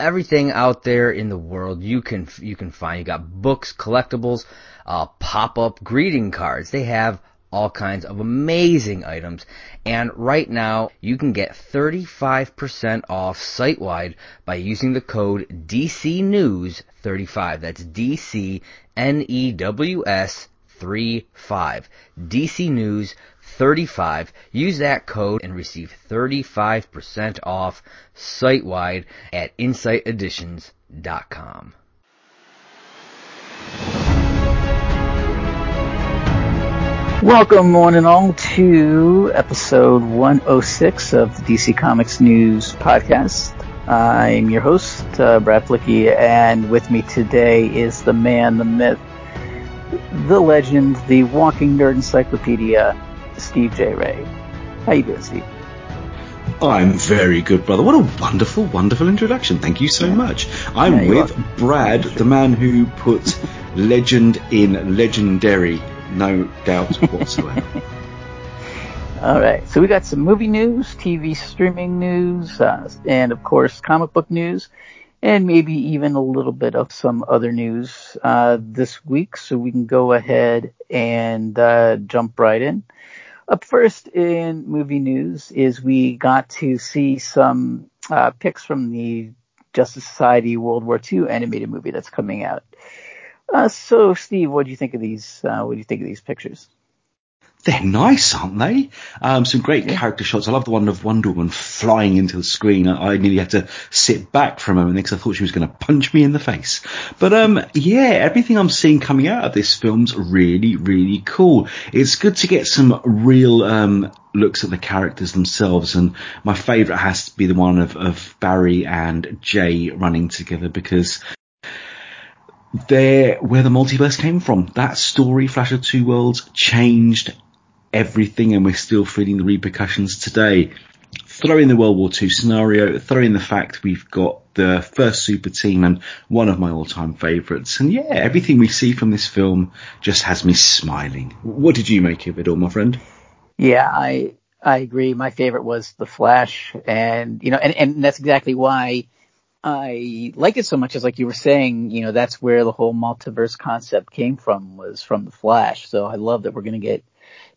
everything out there in the world you can you can find. You got books, collectibles, uh, pop-up greeting cards. They have all kinds of amazing items. And right now, you can get 35% off site-wide by using the code DCNews35. That's D-C-N-E-W-S 35. DC News 35. Use that code and receive 35% off site-wide at insighteditions.com. Welcome, one and all, to episode 106 of the DC Comics News podcast. I'm your host, uh, Brad Filicky, and with me today is the man, the myth, the legend, the walking nerd encyclopedia, Steve J. Ray. How you doing, Steve? I'm very good, brother. What a wonderful, wonderful introduction. Thank you so yeah. much. I'm yeah, with welcome. Brad, the man who puts legend in legendary no doubt whatsoever. All right, so we got some movie news, TV streaming news, uh, and of course comic book news, and maybe even a little bit of some other news uh, this week. So we can go ahead and uh, jump right in. Up first in movie news is we got to see some uh, pics from the Justice Society World War II animated movie that's coming out. Uh, so, Steve, what do you think of these? Uh, what do you think of these pictures? They're nice, aren't they? Um, some great yeah. character shots. I love the one of Wonder Woman flying into the screen. I, I nearly had to sit back for a moment because I thought she was going to punch me in the face. But um, yeah, everything I'm seeing coming out of this film's really, really cool. It's good to get some real um, looks at the characters themselves, and my favourite has to be the one of, of Barry and Jay running together because they're where the multiverse came from. That story, Flash of Two Worlds, changed everything and we're still feeling the repercussions today. Throw in the World War II scenario, throw in the fact we've got the first super team and one of my all-time favourites. And yeah, everything we see from this film just has me smiling. What did you make of it all, my friend? Yeah, I I agree. My favorite was the Flash, and you know, and and that's exactly why I like it so much is like you were saying, you know, that's where the whole multiverse concept came from was from the Flash. So I love that we're to get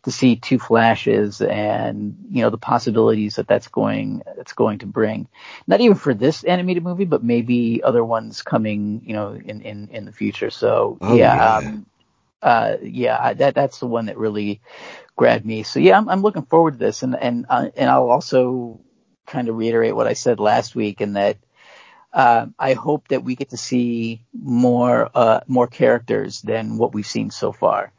to see two flashes and, you know, the possibilities that that's going, it's going to bring. Not even for this animated movie, but maybe other ones coming, you know, in, in, in the future. So oh, yeah, yeah. Um, uh, yeah, that, that's the one that really grabbed me. So yeah, I'm, I'm looking forward to this and, and, uh, and I'll also kind of reiterate what I said last week in that, uh, I hope that we get to see more uh, more characters than what we've seen so far.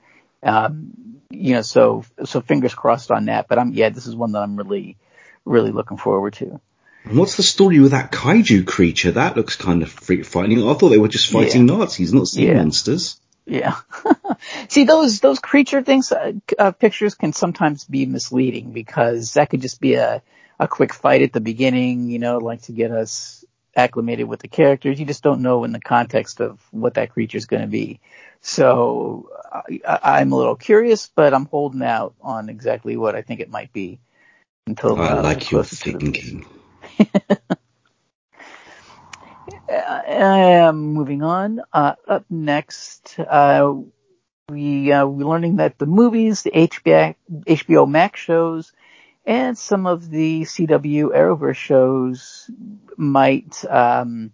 Um, you know, so so fingers crossed on that. But I'm yeah, this is one that I'm really really looking forward to. And what's the story with that kaiju creature? That looks kind of freak fighting. I thought they were just fighting yeah. Nazis, not sea yeah. monsters. Yeah. See, those those creature things uh, uh, pictures can sometimes be misleading because that could just be a a quick fight at the beginning, you know, like to get us acclimated with the characters. You just don't know in the context of what that creature is going to be. So I, am a little curious, but I'm holding out on exactly what I think it might be until I uh, like your thinking. I am moving on. Uh, up next, uh, we uh, we're learning that the movies, the HBO HBO Max shows, and some of the CW Arrowverse shows might um,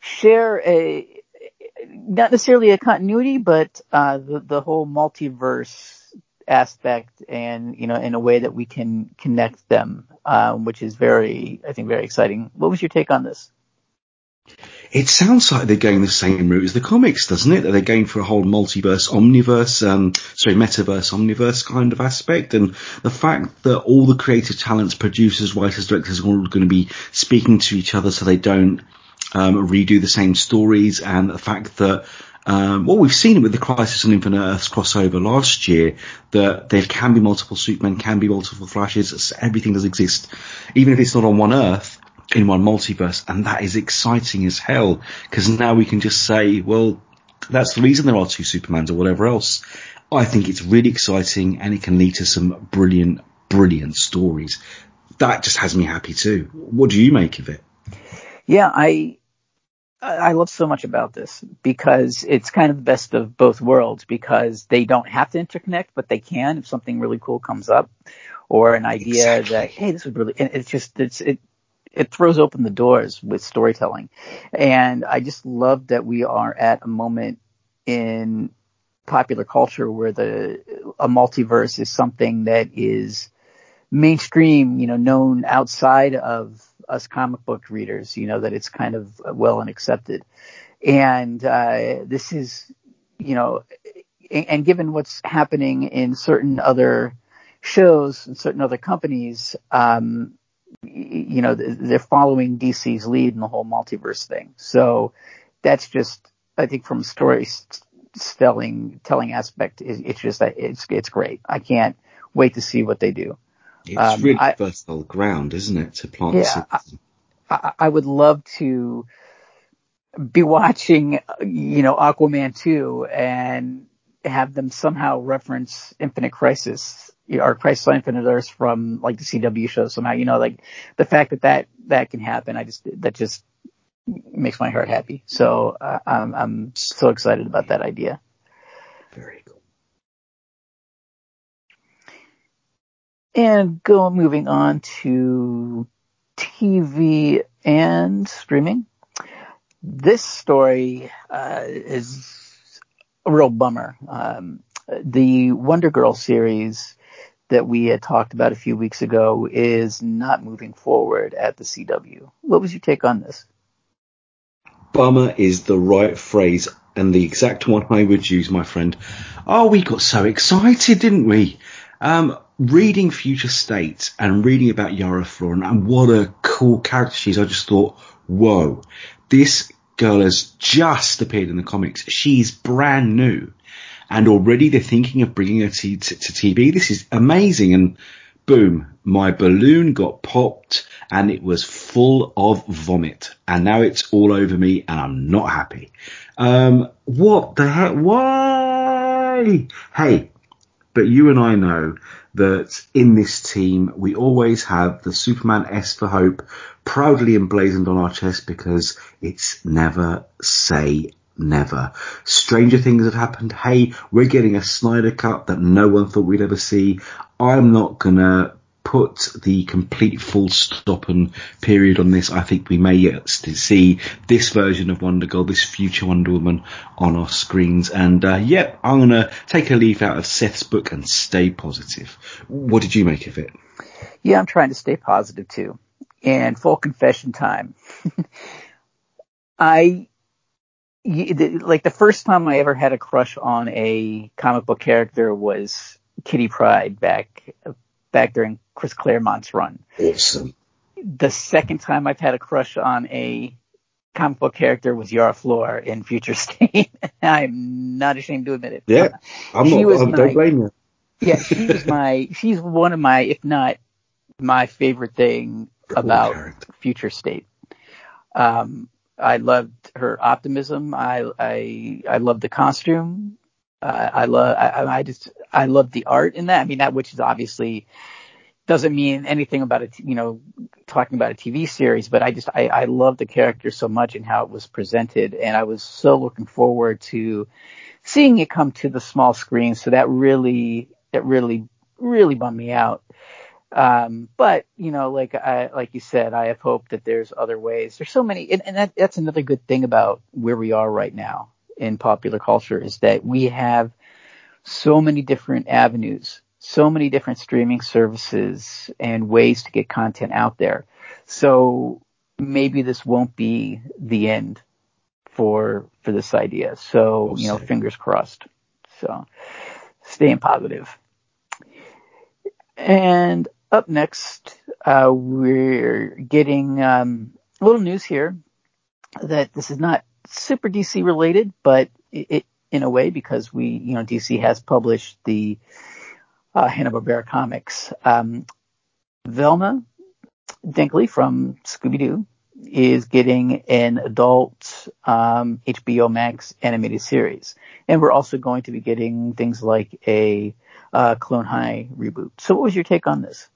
share a not necessarily a continuity, but uh, the the whole multiverse aspect, and you know, in a way that we can connect them, um, which is very, I think, very exciting. What was your take on this? It sounds like they're going the same route as the comics, doesn't it? That they're going for a whole multiverse, omniverse, um, sorry, metaverse, omniverse kind of aspect. And the fact that all the creative talents, producers, writers, directors are all going to be speaking to each other so they don't um, redo the same stories and the fact that Um, well, we've seen it with the Crisis on Infinite Earths crossover last year that there can be multiple Supermen, can be multiple Flashes. Everything does exist, even if it's not on one Earth in one multiverse, and that is exciting as hell because now we can just say, well, that's the reason there are two Supermans or whatever else. I think it's really exciting and it can lead to some brilliant, brilliant stories. That just has me happy too. What do you make of it? Yeah, I I love so much about this because it's kind of the best of both worlds because they don't have to interconnect, but they can if something really cool comes up or an idea exactly. that hey, this would really. It's just it's it it throws open the doors with storytelling, and I just love that we are at a moment in popular culture where the a multiverse is something that is mainstream, you know, known outside of us comic book readers, you know, that it's kind of well and accepted. And uh, this is, you know, and, given what's happening in certain other shows and certain other companies, um, you know, they're following DC's lead in the whole multiverse thing. So that's just, I think from story telling, telling aspect, it's just, it's, it's great. I can't wait to see what they do. It's um, really I, fertile ground, isn't it, to plant yeah, I, I, would love to be watching, you know, Aquaman 2 and have them somehow reference Infinite Crisis or Crisis on Infinite Earths from like the CW show somehow, you know, like the fact that that, that can happen, I just, that just makes my heart happy. So uh, I'm, I'm so excited about that idea. Very cool. And go moving on to TV and streaming. This story uh, is a real bummer. Um, the Wonder Girl series that we had talked about a few weeks ago is not moving forward at the CW. What was your take on this? Bummer is the right phrase and the exact one I would use, my friend. Oh, we got so excited, didn't we? Um, reading Future State and reading about Yara Flor and what a cool character she is, I just thought, whoa, this girl has just appeared in the comics. She's brand new. And already they're thinking of bringing it to, to, to TV. This is amazing. And boom, my balloon got popped and it was full of vomit. And now it's all over me and I'm not happy. Um, what the heck? Why? Hey, but you and I know that in this team we always have the Superman S for Hope proudly emblazoned on our chest because it's never say never. Stranger things have happened. Hey, we're getting a Snyder cut that no one thought we'd ever see. I'm not gonna put the complete full stop and period on this. I think we may yet see this version of Wonder Girl, this future Wonder Woman on our screens. And uh, yeah, I'm to take a leaf out of Seth's book and stay positive. What did you make of it? Yeah, I'm trying to stay positive too. And full confession time. I like the first time I ever had a crush on a comic book character was Kitty Pryde back back during Chris Claremont's run. Awesome. The second time I've had a crush on a comic book character was Yara Flor in Future State. I'm not ashamed to admit it. Yeah, I'm she not, was I'm, my, don't blame you. yeah, she was my, she's one of my, if not my favorite thing cool about character. Future State. Um, I loved her optimism. I, I, I loved the costume. Uh, I love, I, I just, I love the art in that. I mean, that which is obviously doesn't mean anything about it, you know, talking about a TV series, but I just, I, I love the character so much and how it was presented. And I was so looking forward to seeing it come to the small screen. So that really, that really, really bummed me out. Um, but you know, like I, like you said, I have hope that there's other ways. There's so many, and, and that, that's another good thing about where we are right now in popular culture is that we have so many different avenues, so many different streaming services and ways to get content out there. So maybe this won't be the end for, for this idea. So, you know, fingers crossed. So staying positive. And up next, uh, we're getting, um, a little news here that this is not super DC related, but it, it in a way because we, you know, DC has published the uh, Hanna-Barbera comics. Um, Velma Dinkley from Scooby-Doo is getting an adult um, HBO Max animated series, and we're also going to be getting things like a uh, Clone High reboot. So, what was your take on this?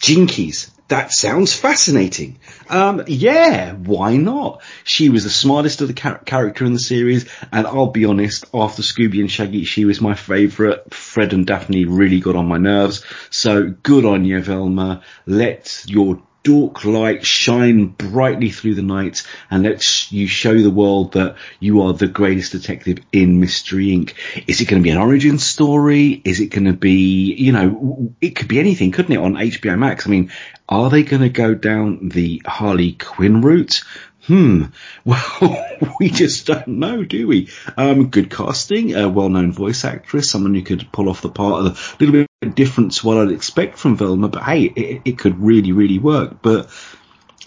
Jinkies. That sounds fascinating. Um, yeah, why not? She was the smartest of the char- character in the series, and I'll be honest, after Scooby and Shaggy, she was my favourite. Fred and Daphne really got on my nerves. So good on you, Velma. Let your dork light shine brightly through the night and let you show the world that you are the greatest detective in Mystery Inc. Is it going to be an origin story? Is it going to be, you know, it could be anything, couldn't it, on HBO Max? I mean, are they going to go down the Harley Quinn route? Hmm. Well, we just don't know, do we? Um, good casting, a well-known voice actress, someone who could pull off the part, a little bit different to what I'd expect from Velma, but hey, it, it could really, really work. But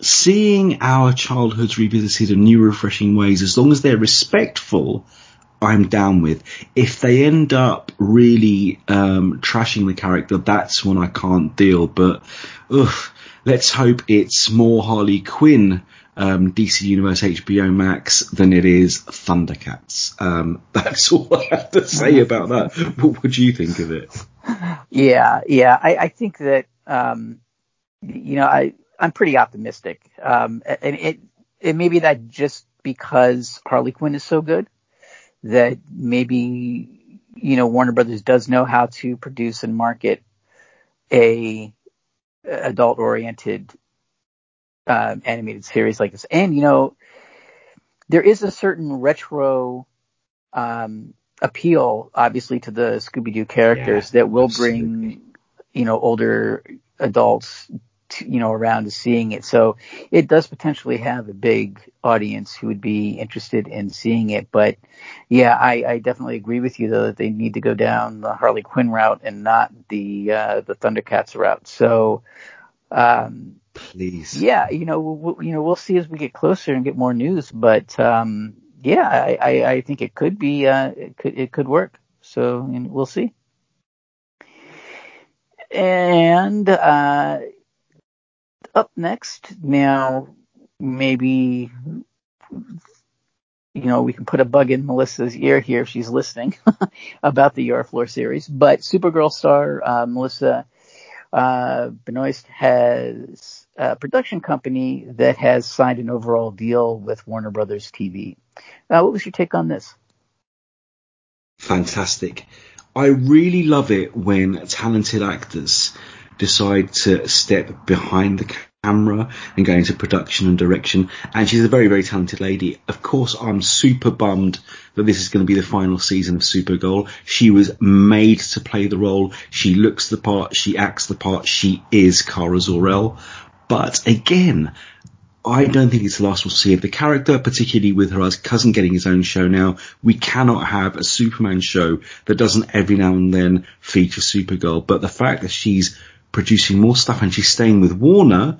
seeing our childhoods revisited in new, refreshing ways, as long as they're respectful, I'm down with. If they end up really um, trashing the character, that's when I can't deal. But ugh, let's hope it's more Harley Quinn um, DC Universe HBO Max than it is Thundercats. Um, that's all I have to say about that. What would you think of it? Yeah, yeah, I, I think that um, you know I I'm pretty optimistic, um, and it it may be that just because Harley Quinn is so good that maybe you know Warner Brothers does know how to produce and market a adult oriented uh, animated series like this. And you know, there is a certain retro um, appeal, obviously, to the Scooby Doo characters yeah, that will absolutely. bring you know older adults to, you know around to seeing it. So it does potentially have a big audience who would be interested in seeing it. But yeah, I, I definitely agree with you though that they need to go down the Harley Quinn route and not the uh, the Thundercats route. So um, Please. Yeah, you know, we'll, you know, we'll see as we get closer and get more news, but um, yeah, I, I, I, think it could be, uh, it could, it could work. So we'll see. And uh, up next, now maybe you know, we can put a bug in Melissa's ear here if she's listening about the Yara Flor series. But Supergirl star uh, Melissa uh, Benoist has a production company that has signed an overall deal with Warner Brothers TV. Uh, what was your take on this? Fantastic. I really love it when talented actors decide to step behind the camera and go into production and direction. And she's a very, very talented lady. Of course, I'm super bummed that this is going to be the final season of Supergirl. She was made to play the role. She looks the part. She acts the part. She is Kara Zor-El. But again, I don't think it's the last we'll see of the character, particularly with her as cousin getting his own show now. We cannot have a Superman show that doesn't every now and then feature Supergirl. But the fact that she's producing more stuff and she's staying with Warner,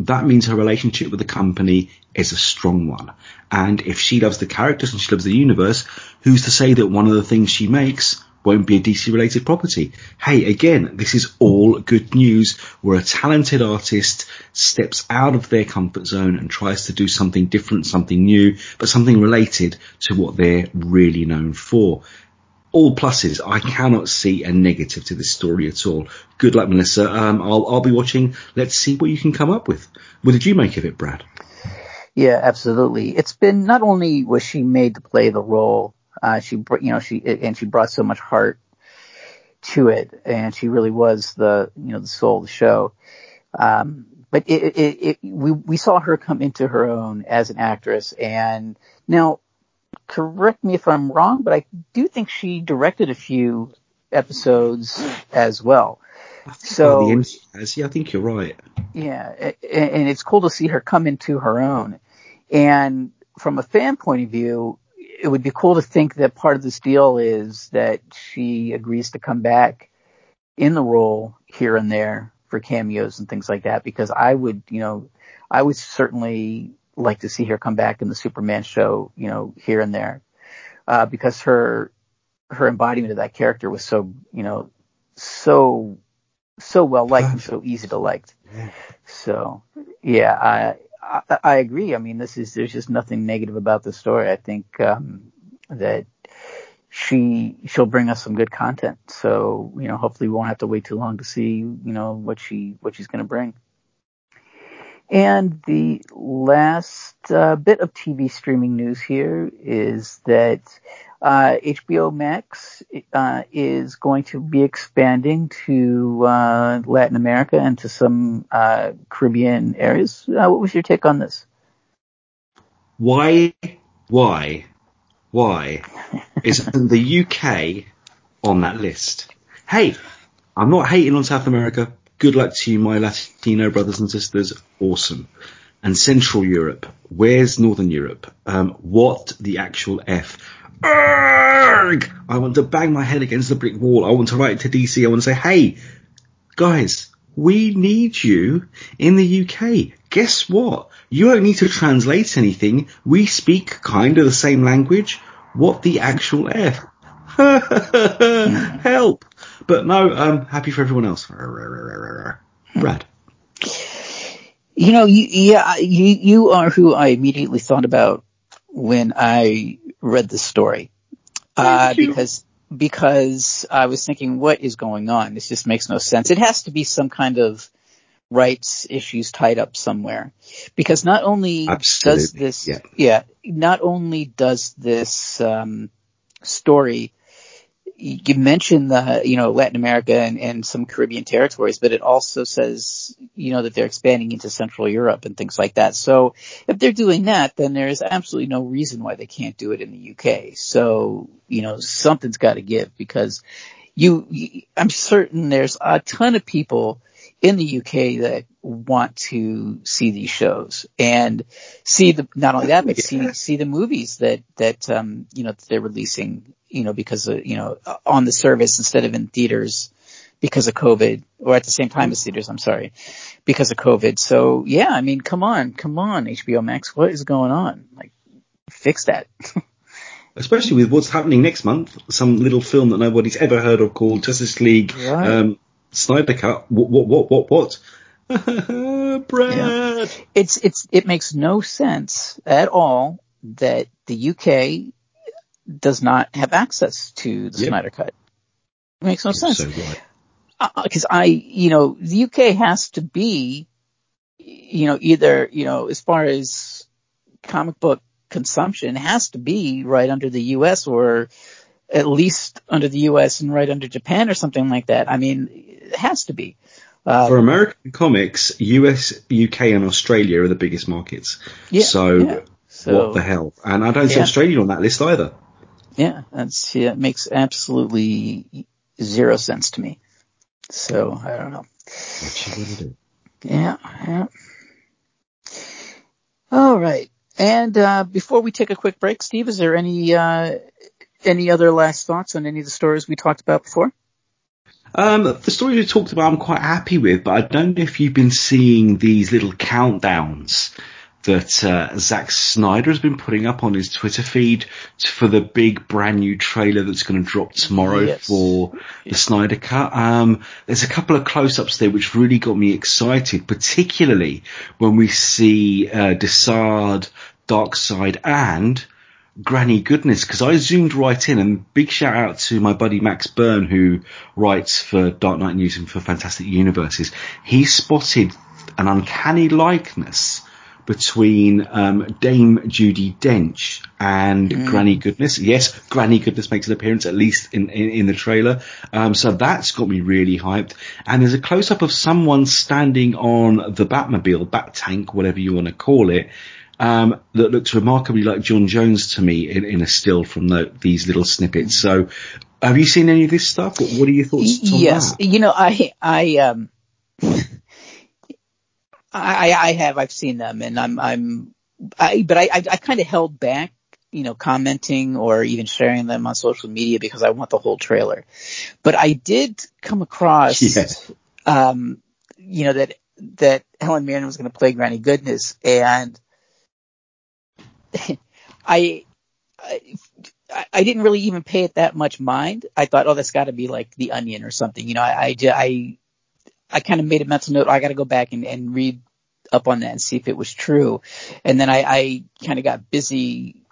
that means her relationship with the company is a strong one. And if she loves the characters and she loves the universe, who's to say that one of the things she makes won't be a DC related property? Hey, again, this is all good news where a talented artist steps out of their comfort zone and tries to do something different, something new, but something related to what they're really known for all pluses. I cannot see a negative to this story at all. Good luck, Melissa. Um, I'll, I'll be watching. Let's see what you can come up with. What did you make of it, Brad? Yeah, absolutely. It's been not only was she made to play the role, uh, she, you know, she, and she brought so much heart to it, and she really was the, you know, the soul of the show. Um, but it, it, it, we, we saw her come into her own as an actress, and now correct me if I'm wrong, but I do think she directed a few episodes as well. So, yeah, I think you're right. Yeah, and it's cool to see her come into her own. And from a fan point of view, it would be cool to think that part of this deal is that she agrees to come back in the role here and there for cameos and things like that because I would, you know, I would certainly like to see her come back in the Superman show, you know, here and there, uh, because her her embodiment of that character was so, you know, so so well liked and so easy to like. So yeah, I, I, I agree. I mean, this is there's just nothing negative about the story. I think um, that she she'll bring us some good content. So you know, hopefully we won't have to wait too long to see you know what she what she's going to bring. And the last uh, bit of TV streaming news here is that uh, HBO Max uh, is going to be expanding to uh, Latin America and to some uh, Caribbean areas. Uh, what was your take on this? Why, why, why isn't the UK on that list? Hey, I'm not hating on South America. Good luck to you, my Latino brothers and sisters. Awesome. And Central Europe. Where's Northern Europe? Um, what the actual F? I want to bang my head against the brick wall. I want to write to DC. I want to say, hey, guys, we need you in the UK. Guess what? You don't need to translate anything. We speak kind of the same language. What the actual F? Help! But no, um, happy for everyone else. Brad. You know, you, yeah, you, you are who I immediately thought about when I read the story. Uh, because, because I was thinking, what is going on? This just makes no sense. It has to be some kind of rights issues tied up somewhere. Because not only Absolutely. does this, yeah. yeah, not only does this, um, story you mentioned the, you know, Latin America and, and some Caribbean territories, but it also says, you know, that they're expanding into Central Europe and things like that. So if they're doing that, then there's absolutely no reason why they can't do it in the UK. So, you know, something's got to give because you, I'm certain there's a ton of people in the UK that want to see these shows and see the, not only that, but see, see the movies that, that, um, you know, that they're releasing you know, because of, you know, on the service instead of in theaters because of COVID or at the same time as theaters, I'm sorry, because of COVID. So yeah, I mean, come on, come on, HBO Max, what is going on? Like, fix that. Especially with what's happening next month, some little film that nobody's ever heard of called Justice League, right. um, Snyder Cut. What, what, what, what, what? Brad. Yeah. It's, it's, it makes no sense at all that the UK does not have access to the yep. Snyder Cut. It makes no You're sense. Because so uh, I, you know, the UK has to be, you know, either, you know, as far as comic book consumption, has to be right under the US or at least under the US and right under Japan or something like that. I mean, it has to be. Uh, For American comics, US, UK, and Australia are the biggest markets. Yeah, so, yeah. so what the hell? And I don't see yeah. Australia on that list either. Yeah, that's yeah, it makes absolutely zero sense to me. So I don't know. What you gonna do? Yeah, yeah. All right. And uh, before we take a quick break, Steve, is there any uh, any other last thoughts on any of the stories we talked about before? Um, the stories we talked about, I'm quite happy with, but I don't know if you've been seeing these little countdowns that uh, Zack Snyder has been putting up on his Twitter feed for the big brand new trailer that's going to drop tomorrow yes. for the Snyder Cut. Um, there's a couple of close-ups there which really got me excited, particularly when we see uh, Desaad, Darkseid, and Granny Goodness, because I zoomed right in and big shout out to my buddy Max Byrne who writes for Dark Knight News and for Fantastic Universes. He spotted an uncanny likeness between um, Dame Judi Dench and mm. Granny Goodness. Yes, Granny Goodness makes an appearance at least in in, in the trailer. Um, so that's got me really hyped. And there's a close up of someone standing on the Batmobile, Bat Tank, whatever you want to call it. Um, that looks remarkably like J'onn J'onzz to me in, in a still from the, these little snippets. So, have you seen any of this stuff? What, what are your thoughts? yes, you know, I I um I, I have, I've seen them and I'm, I'm, I, but I, I, I kind of held back, you know, commenting or even sharing them on social media because I want the whole trailer. But I did come across, yes. um, you know, that, that Helen Mirren was going to play Granny Goodness and I, I, I didn't really even pay it that much mind. I thought, oh, that's got to be like the Onion or something. You know, I, I, I, I kind of made a mental note. I got to go back and, and read up on that and see if it was true. And then I, I kind of got busy,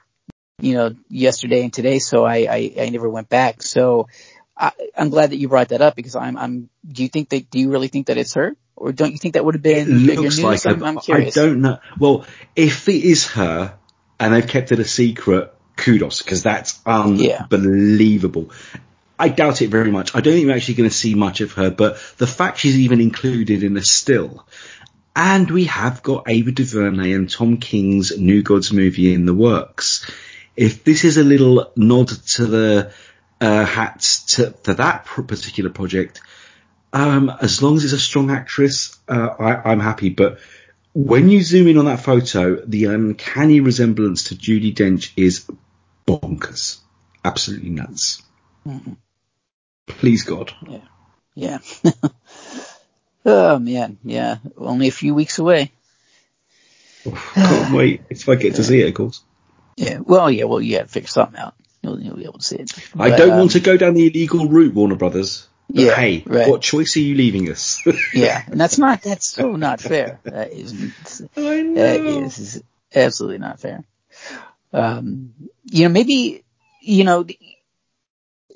you know, yesterday and today, so I, I, I never went back. So I, I'm glad that you brought that up because I'm, I'm. Do you think that? Do you really think that it's her, or don't you think that would have been It bigger looks news? like I'm, I'm curious. I don't know. Well, if it is her and they've kept it a secret, kudos because that's unbelievable. I doubt it very much. I don't think we're actually going to see much of her, but the fact she's even included in a still. And we have got Ava DuVernay and Tom King's New Gods movie in the works. If this is a little nod to the uh, hats to, to that particular project, um, as long as it's a strong actress, uh, I, I'm happy. But when you zoom in on that photo, the uncanny resemblance to Judi Dench is bonkers. Absolutely nuts. Please God. Yeah. Yeah. oh man, yeah. Only a few weeks away. Can't wait if I get to see it, of course. Yeah. Well, yeah. Well, yeah. Figure something out. You'll, you'll be able to see it. I don't um, want to go down the illegal route, Warner Brothers. But Yeah, hey, right. what choice are you leaving us? Yeah, and that's not. That's so not fair. That is. I know. is absolutely not fair. Um, you know, maybe, you know,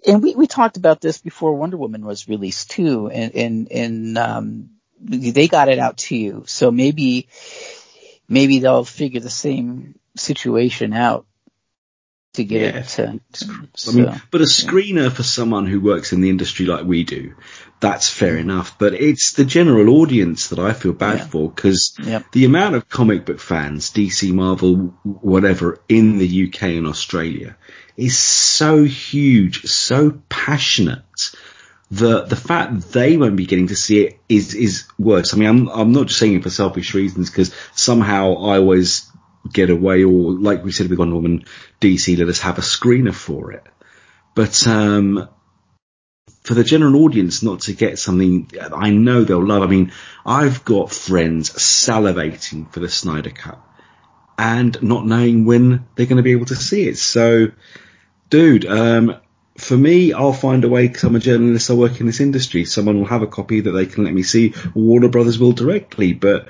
and we, we talked about this before Wonder Woman was released too, and, and, and, um, they got it out to you. So maybe, maybe they'll figure the same situation out to get Yeah. it to, I mean, but a screener for someone who works in the industry like we do, that's fair enough. But it's the general audience that I feel bad Yeah. for because Yep. the amount of comic book fans, DC, Marvel, whatever, in the UK and Australia is so huge, so passionate. The the fact they won't be getting to see it is is worse. I mean, I'm I'm not just saying it for selfish reasons because somehow I always get away, or like we said with Wonder Woman, DC let us have a screener for it. But um, for the general audience not to get something I know they'll love. I mean, I've got friends salivating for the Snyder Cut and not knowing when they're going to be able to see it. So, dude, um, for me, I'll find a way because I'm a journalist. I work in this industry. Someone will have a copy that they can let me see. Warner Brothers will directly, but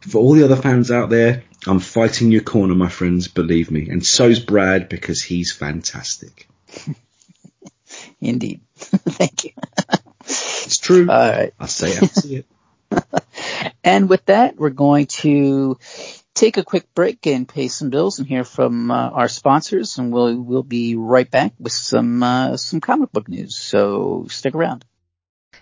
for all the other fans out there, I'm fighting your corner, my friends. Believe me. And so's Brad because he's fantastic. indeed. Thank you. It's true. All right. I say it. I see it. And with that, we're going to take a quick break and pay some bills and hear from uh, our sponsors, and we'll we'll be right back with some uh, some comic book news. So stick around.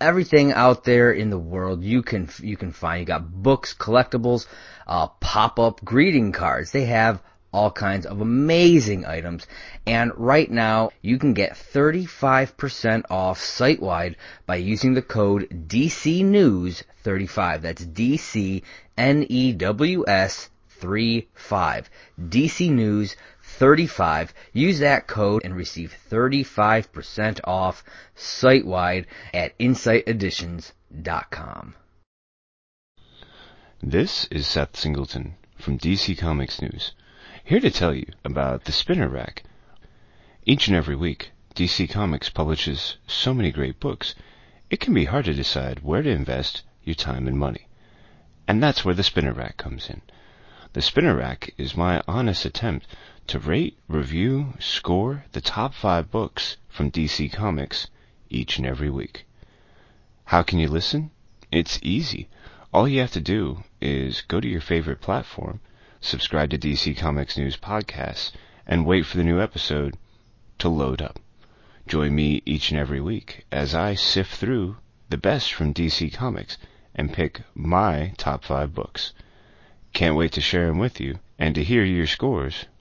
everything out there in the world you can you can find. You got books, collectibles, uh, pop-up greeting cards. They have all kinds of amazing items. And right now, you can get 35% off site-wide by using the code DCNews35. That's D-C-N-E-W-S 35. DC News 35. Use that code and receive 35% off site-wide at insighteditions.com. This is Seth Singleton from DC Comics News, here to tell you about the Spinner Rack. Each and every week, DC Comics publishes so many great books, it can be hard to decide where to invest your time and money. And that's where the Spinner Rack comes in. The Spinner Rack is my honest attempt to rate, review, score the top five books from DC Comics each and every week. How can you listen? It's easy. All you have to do is go to your favorite platform, subscribe to DC Comics News Podcasts, and wait for the new episode to load up. Join me each and every week as I sift through the best from DC Comics and pick my top five books. Can't wait to share them with you and to hear your scores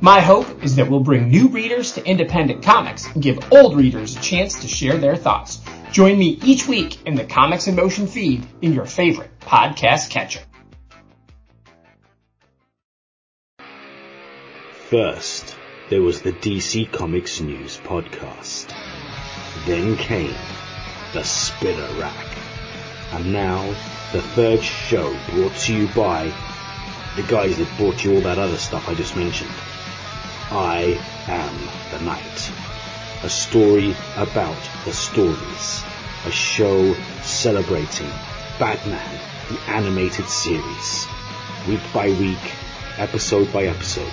My hope is that we'll bring new readers to independent comics and give old readers a chance to share their thoughts. Join me each week in the Comics in Motion feed in your favorite podcast catcher. First, there was the DC Comics News podcast. Then came the Spinner Rack. And now, the third show brought to you by the guys that brought you all that other stuff I just mentioned. I am the Night. A story about the stories. A show celebrating Batman, the animated series. Week by week, episode by episode.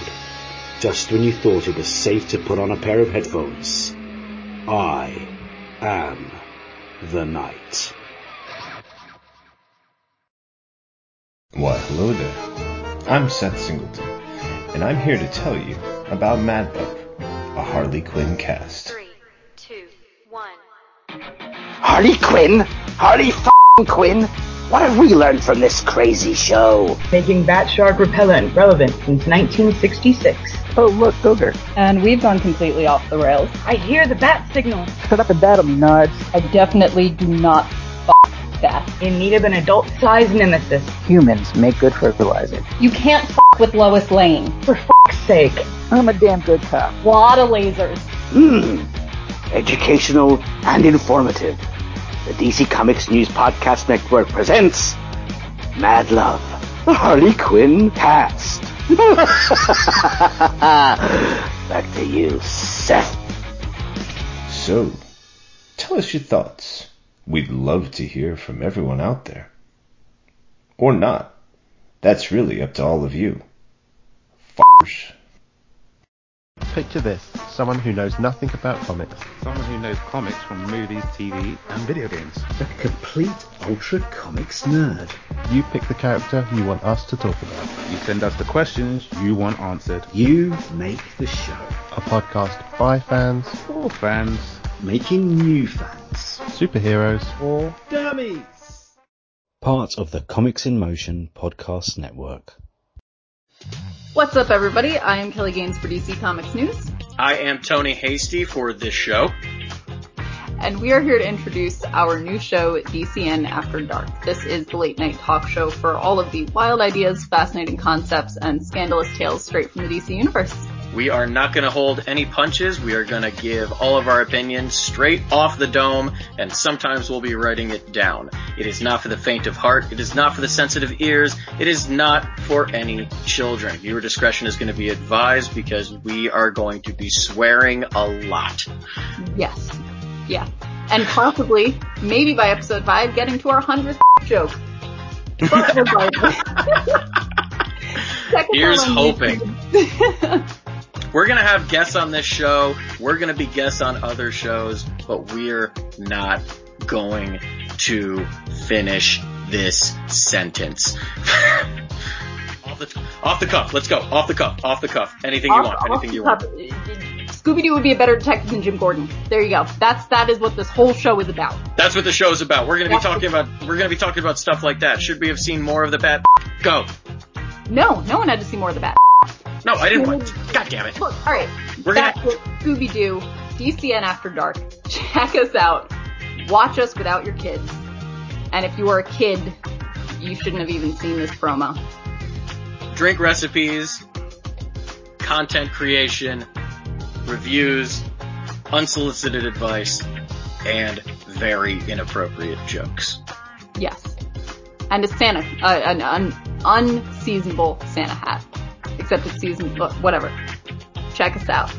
Just when you thought it was safe to put on a pair of headphones, I am the Night. Why, hello there. I'm Seth Singleton, and I'm here to tell you about Mad Love, a Harley Quinn cast. Three, two, one. Harley Quinn? Harley f***ing Quinn? What have we learned from this crazy show? making bat shark repellent relevant since 1966. Oh, look, Ogre. And we've gone completely off the rails. I hear the bat signal. Shut up and battle me, Nards. I definitely do not f that. In need of an adult-sized nemesis. Humans make good fertilizer. You can't f with Lois Lane. For f***'s sake. I'm a damn good cop. Lot of lasers. Hmm. Educational and informative. The DC Comics News Podcast Network presents Mad Love, the Harley Quinn cast. Back to you, Seth. So, tell us your thoughts. We'd love to hear from everyone out there. Or not. That's really up to all of you. F***ers. Picture this someone who knows nothing about comics. Someone who knows comics from movies, TV, and video games. A complete ultra comics nerd. You pick the character you want us to talk about. You send us the questions you want answered. You make the show. A podcast by fans, For fans, Making new fans. Superheroes, or Dummies! Part of the Comics in Motion podcast network. What's up, everybody? I am Kelly Gaines for DC Comics News, I am Tony Hasty for this show. and we are here to introduce our new show, DCN After Dark. This is the late night talk show for all of the wild ideas, fascinating concepts, and scandalous tales straight from the DC universe. We are not going to hold any punches. We are going to give all of our opinions straight off the dome, and sometimes we'll be writing it down. It is not for the faint of heart. It is not for the sensitive ears. It is not for any children. Viewer discretion is going to be advised because we are going to be swearing a lot. Yes. Yeah. And possibly, maybe by episode 5, getting to our 100th joke. But regardless. Check us Here's hoping. We're going to have guests on this show. We're going to be guests on other shows, but we're not going to finish this sentence. off the off the cuff. Let's go. Off the cuff. Off the cuff. Anything you want. Anything you want. Scooby Doo would be a better detective than Jim Gordon. There you go. That's that is what this whole show is about. That's what the show is about. We're going to be talking about we're going to be talking about stuff like that. Should we have seen more of the bat? Go. No, no one had to see more of the bat. No, I didn't want. God damn it. Look, all right. We're That's gonna-. Scooby Doo, DCN After Dark. Check us out. Watch us without your kids. And if you are a kid, you shouldn't have even seen this promo. Drink recipes, content creation, reviews, unsolicited advice, and very inappropriate jokes. Yes. And a Santa, uh, an un- unseasonable Santa hat. Except it's season, but whatever. Check us out.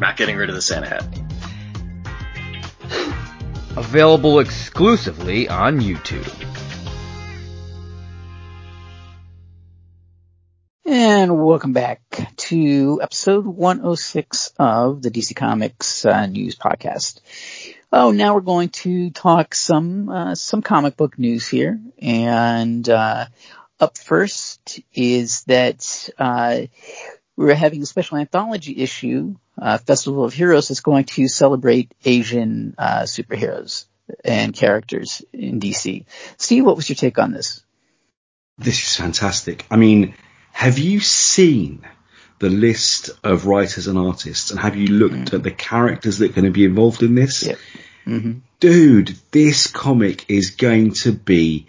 Not getting rid of the Santa hat. Available exclusively on YouTube. And welcome back to episode 106 of the DC Comics uh, News Podcast. Oh, now we're going to talk some uh, some comic book news here, and uh, up first is that uh, we're having a special anthology issue, uh, Festival of Heroes, that's going to celebrate Asian uh, superheroes and characters in DC. Steve, what was your take on this? This is fantastic. I mean, have you seen the list of writers and artists, and have you looked mm. at the characters that are going to be involved in this? Yep. Mm-hmm. Dude, this comic is going to be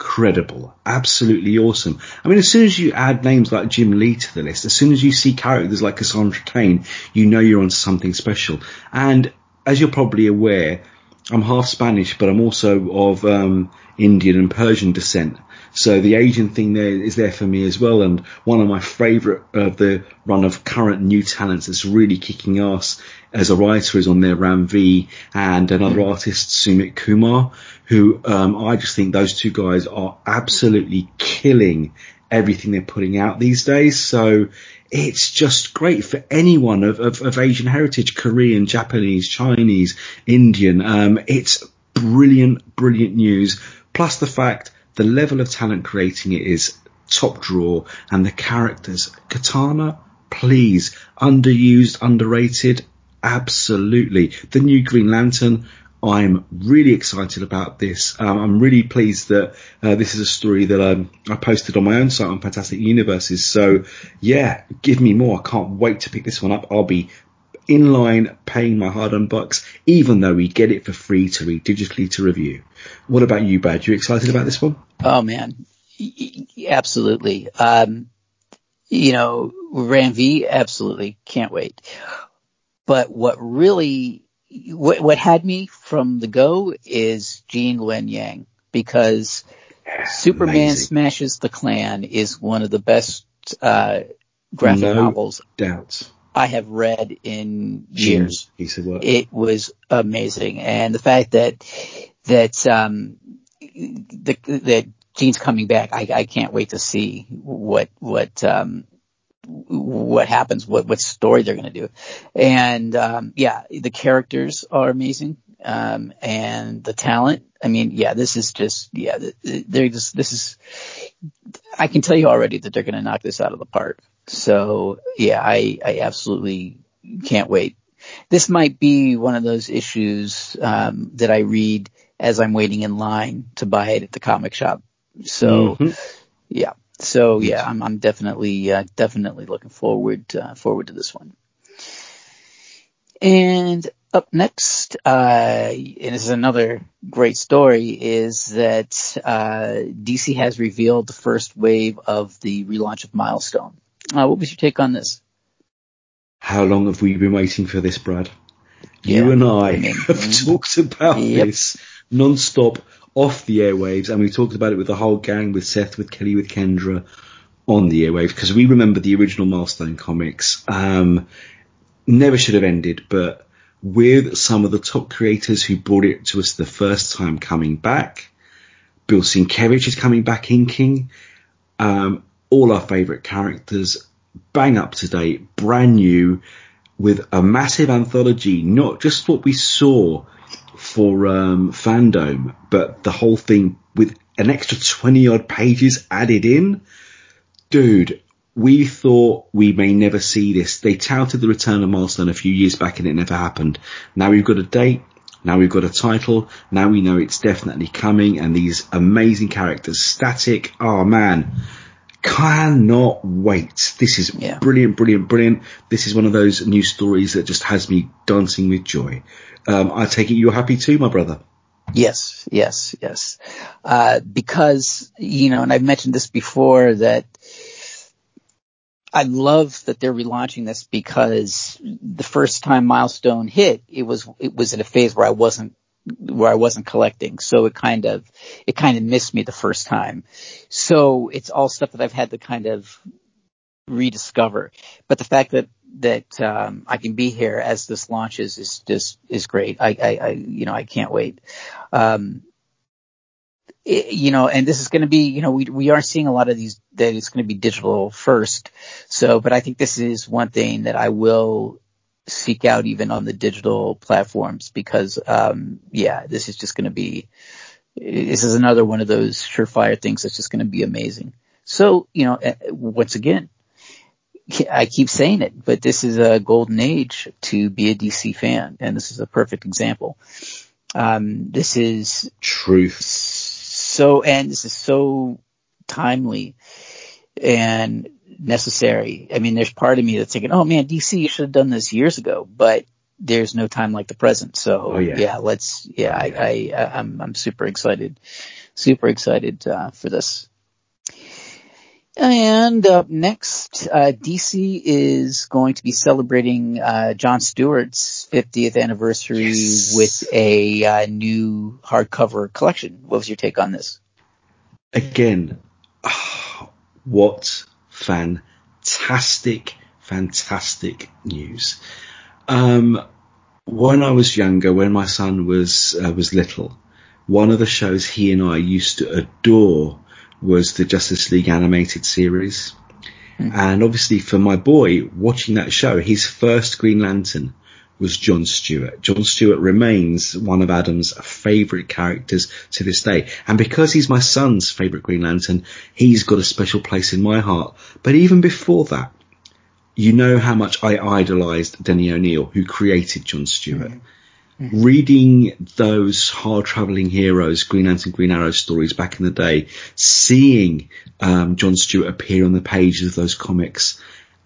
incredible. Absolutely awesome. I mean, as soon as you add names like Jim Lee to the list, as soon as you see characters like Cassandra Cain, you know you're on something special. And as you're probably aware, I'm half Spanish, but I'm also of um, Indian and Persian descent. So the Asian thing there is there for me as well. And one of my favourite of the run of current new talents that's really kicking ass as a writer is on there Ram V and another artist Sumit Kumar, who um, I just think those two guys are absolutely killing everything they're putting out these days. So it's just great for anyone of, of, of Asian heritage, Korean, Japanese, Chinese, Indian. Um, it's brilliant, brilliant news. Plus the fact the level of talent creating it is top draw and the characters. Katana, please, underused, underrated, absolutely. The new Green Lantern, I'm really excited about this. Um, I'm really pleased that uh, this is a story that um, I posted on my own site on Fantastic Universes. So yeah, give me more. I can't wait to pick this one up. I'll be in line paying my hard-earned bucks, even though we get it for free to read digitally to review. What about you, Brad? You excited about this one? Oh man, absolutely. Um, you know, Ram V, absolutely can't wait. But what really what, what had me from the go is Gene Luen Yang because Superman Amazing. Smashes the Klan is one of the best uh, graphic no novels doubts. I have read in years. Work. It was amazing, and the fact that that um, the, that Gene's coming back, I, I can't wait to see what what um, what happens, what what story they're going to do, and um, yeah, the characters are amazing, um, and the talent. I mean, yeah, this is just yeah, they're just this is. I can tell you already that they're going to knock this out of the park. So yeah, I I absolutely can't wait. This might be one of those issues um, that I read as I'm waiting in line to buy it at the comic shop. So mm-hmm. yeah, so yeah, I'm, I'm definitely, uh, definitely looking forward, uh, forward to this one. And up next, uh, and this is another great story, is that uh, DC has revealed the first wave of the relaunch of Milestone. Uh, what was your take on this? How long have we been waiting for this, Brad? You and I, I have mm, talked about yep. this non-stop off the airwaves, and we talked about it with the whole gang, with Seth, with Kelly, with Kendra on the airwaves, because we remember the original Milestone comics. Um, never should have ended, but with some of the top creators who brought it to us the first time coming back, Bill Sienkiewicz is coming back inking, um, all our favourite characters, bang up to date, brand new, with a massive anthology, not just what we saw for um, Fandom, but the whole thing with an extra 20 odd pages added in. Dude, we thought we may never see this. They touted the return of Milestone a few years back and it never happened. Now we've got a date. Now we've got a title. Now we know it's definitely coming and these amazing characters. Static. Oh man. Cannot wait. This is yeah. brilliant, brilliant, brilliant. This is one of those new stories that just has me dancing with joy. Um, I take it you're happy too, my brother. Yes, yes, yes. Uh, because, you know, and I've mentioned this before that I love that they're relaunching this because the first time Milestone hit, it was, it was in a phase where I wasn't, where I wasn't collecting. So it kind of, it kind of missed me the first time. So it's all stuff that I've had to kind of rediscover. But the fact that that um, I can be here as this launches is just is great. I, I, I you know I can't wait. Um, it, you know, and this is going to be you know we we are seeing a lot of these that it's going to be digital first. So, but I think this is one thing that I will seek out even on the digital platforms because um, yeah, this is just going to be this is another one of those surefire things that's just going to be amazing. So, you know, eh, once again, I keep saying it, but this is a golden age to be a DC fan, and this is a perfect example. Um, this is truth. So, and this is so timely and necessary. I mean, there's part of me that's thinking, oh man, DC should have done this years ago, but there's no time like the present. So oh, yeah. yeah. let's, yeah, I, I, I'm, I'm super excited, super excited, uh, for this. And up next, uh, DC is going to be celebrating uh, John Stewart's 50th anniversary yes. with a uh, new hardcover collection. What was your take on this? Again, oh, what fantastic, fantastic news. Um, when I was younger, when my son was uh, was little, one of the shows he and I used to adore was the Justice League animated series. Mm. And obviously for my boy watching that show, his first Green Lantern was John Stewart. John Stewart remains one of Adam's favourite characters to this day. And because he's my son's favourite Green Lantern, he's got a special place in my heart. But even before that, you know how much I idolised Denny O'Neil, who created John Stewart. Mm reading those hard traveling heroes, Green Lantern, Green Arrow stories back in the day, seeing um, John Stewart appear on the pages of those comics,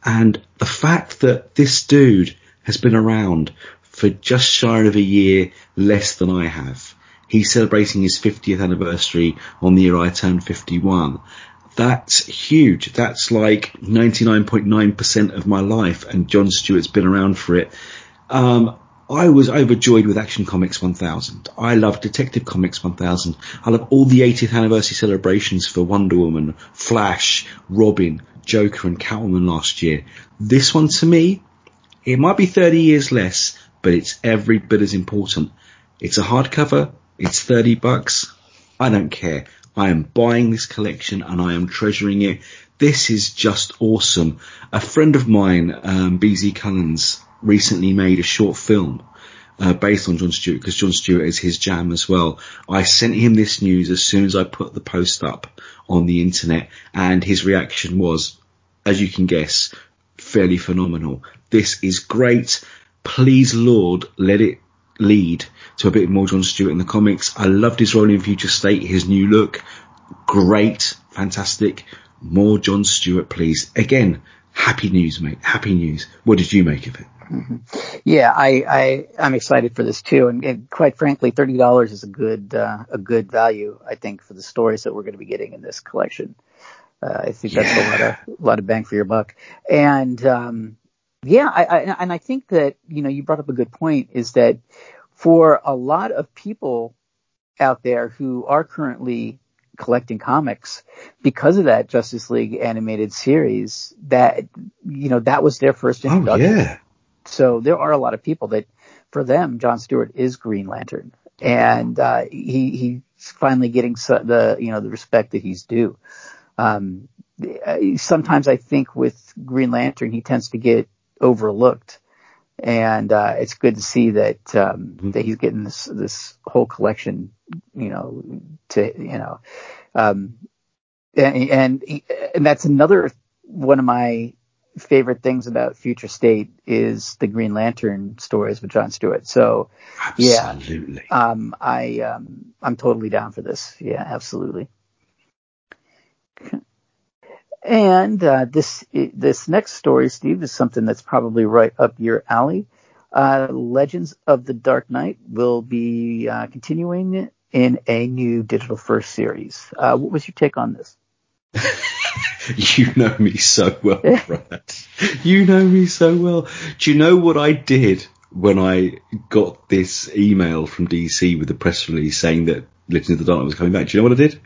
and the fact that this dude has been around for just shy of a year less than I have. He's celebrating his 50th anniversary on the year I turned 51. That's huge. That's like 99.9% of my life, and John Stewart's been around for it. Um, I was overjoyed with Action Comics 1000. I love Detective Comics 1000. I love all the 80th anniversary celebrations for Wonder Woman, Flash, Robin, Joker and Catwoman last year. This one to me, it might be 30 years less, but it's every bit as important. It's a hardcover. It's 30 bucks. I don't care. I am buying this collection and I am treasuring it. This is just awesome. A friend of mine, um, BZ Cullens, recently made a short film uh, based on John Stewart because John Stewart is his jam as well. I sent him this news as soon as I put the post up on the internet and his reaction was, as you can guess, fairly phenomenal. This is great. Please Lord, let it lead to a bit more John Stewart in the comics. I loved his role in Future State, his new look. Great, fantastic. More John Stewart, please. Again, happy news, mate. Happy news. What did you make of it? Mm-hmm. Yeah, I, I I'm excited for this too, and, and quite frankly, thirty dollars is a good uh, a good value, I think, for the stories that we're going to be getting in this collection. Uh, I think that's yeah. a lot of a lot of bang for your buck, and um, yeah, I, I and I think that you know you brought up a good point is that for a lot of people out there who are currently collecting comics because of that Justice League animated series that you know that was their first introduction. Oh, yeah so there are a lot of people that, for them, John Stewart is Green Lantern, and uh, he he's finally getting the you know the respect that he's due. Um, sometimes I think with Green Lantern he tends to get overlooked, and uh, it's good to see that um, mm-hmm. that he's getting this this whole collection, you know, to you know, um, and and, and that's another one of my favorite things about Future State is the Green Lantern stories with John Stewart. So, absolutely. yeah, um, I um, I'm totally down for this. Yeah, absolutely. And uh, this this next story, Steve, is something that's probably right up your alley. Uh, Legends of the Dark Knight will be uh, continuing in a new digital first series. Uh, what was your take on this? you know me so well, Brad. you know me so well. Do you know what I did when I got this email from DC with the press release saying that Legends of the Dark Knight was coming back? Do you know what I did?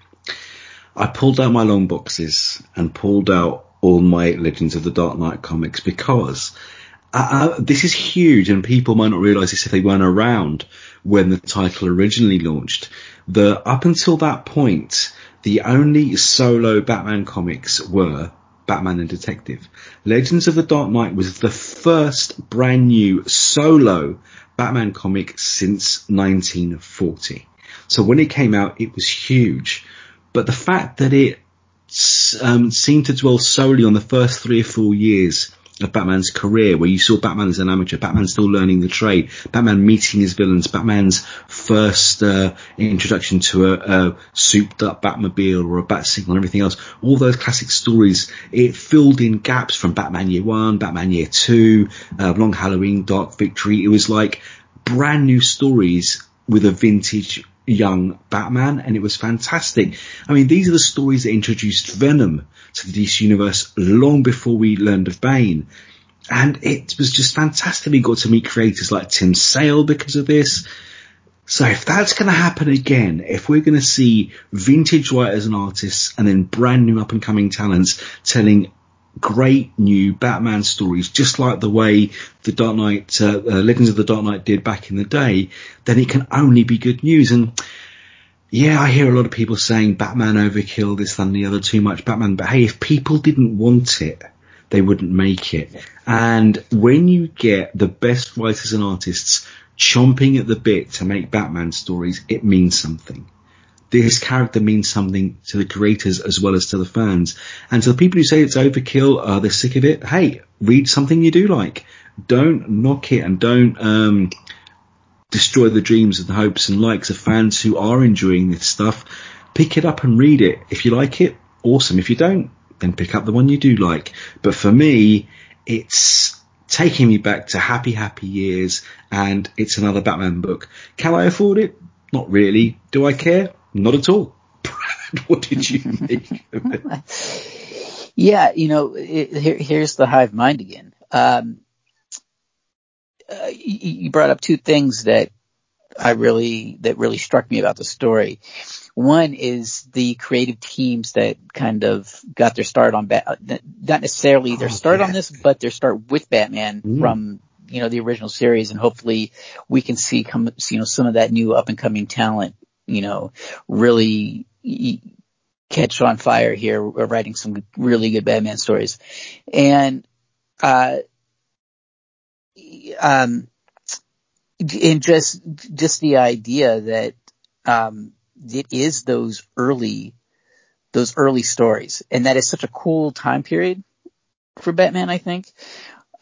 I pulled out my long boxes and pulled out all my Legends of the Dark Knight comics because uh, uh, this is huge and people might not realize this if they weren't around when the title originally launched. The up until that point, the only solo Batman comics were Batman and Detective. Legends of the Dark Knight was the first brand new solo Batman comic since 1940. So when it came out, it was huge. But the fact that it um, seemed to dwell solely on the first three or four years of Batman's career, where you saw Batman as an amateur, Batman still learning the trade, Batman meeting his villains, Batman's first uh, introduction to a, a souped up Batmobile or a Bat Signal and everything else. All those classic stories, it filled in gaps from Batman Year One, Batman Year Two, uh, Long Halloween, Dark Victory. It was like brand new stories with a vintage young Batman, and it was fantastic. I mean, these are the stories that introduced Venom to the DC universe long before we learned of Bane. And it was just fantastic. We got to meet creators like Tim Sale because of this. So if that's going to happen again, if we're going to see vintage writers and artists and then brand new up and coming talents telling great new Batman stories, just like the way the Dark Knight, uh, uh, Legends of the Dark Knight did back in the day, then it can only be good news. And yeah, I hear a lot of people saying Batman overkill this, than the other, too much Batman. But hey, if people didn't want it, they wouldn't make it. And when you get the best writers and artists chomping at the bit to make Batman stories, it means something this character means something to the creators as well as to the fans. And to the people who say it's overkill, uh, they're sick of it. Hey, read something you do like. Don't knock it and don't um, destroy the dreams and the hopes and likes of fans who are enjoying this stuff. Pick it up and read it. If you like it, awesome. If you don't, then pick up the one you do like. But for me, it's taking me back to happy, happy years, and it's another Batman book. Can I afford it? Not really. Do I care? Not at all. Brad, what did you think of it? Yeah, you know, it, here, here's the hive mind again. Um, uh, you, you brought up two things that I really that really struck me about the story. One is the creative teams that kind of got their start on Bat, not necessarily their oh, start yeah. on this, but their start with Batman mm. from you know the original series, and hopefully we can see come you know some of that new up and coming talent you know, really catch on fire here, writing some really good Batman stories. And, uh, um, and just, just the idea that, um, it is those early, those early stories. And that is such a cool time period for Batman, I think.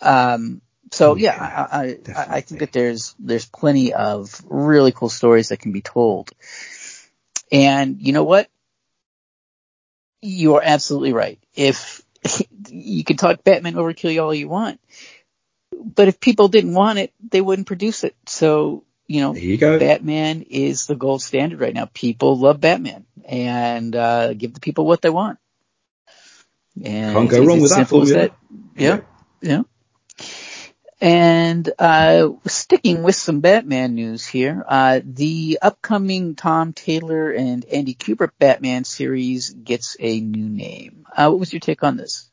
Um, so yeah, I, I, I think that there's there's plenty of really cool stories that can be told. And you know what? You are absolutely right. If you can talk Batman overkill you all you want, but if people didn't want it, they wouldn't produce it. So you know, you Batman is the gold standard right now. People love Batman, and uh, give the people what they want. And Can't go wrong with that formula. That. Yeah, yeah. yeah. And uh, sticking with some Batman news here, uh, the upcoming Tom Taylor and Andy Kubert Batman series gets a new name. Uh, what was your take on this?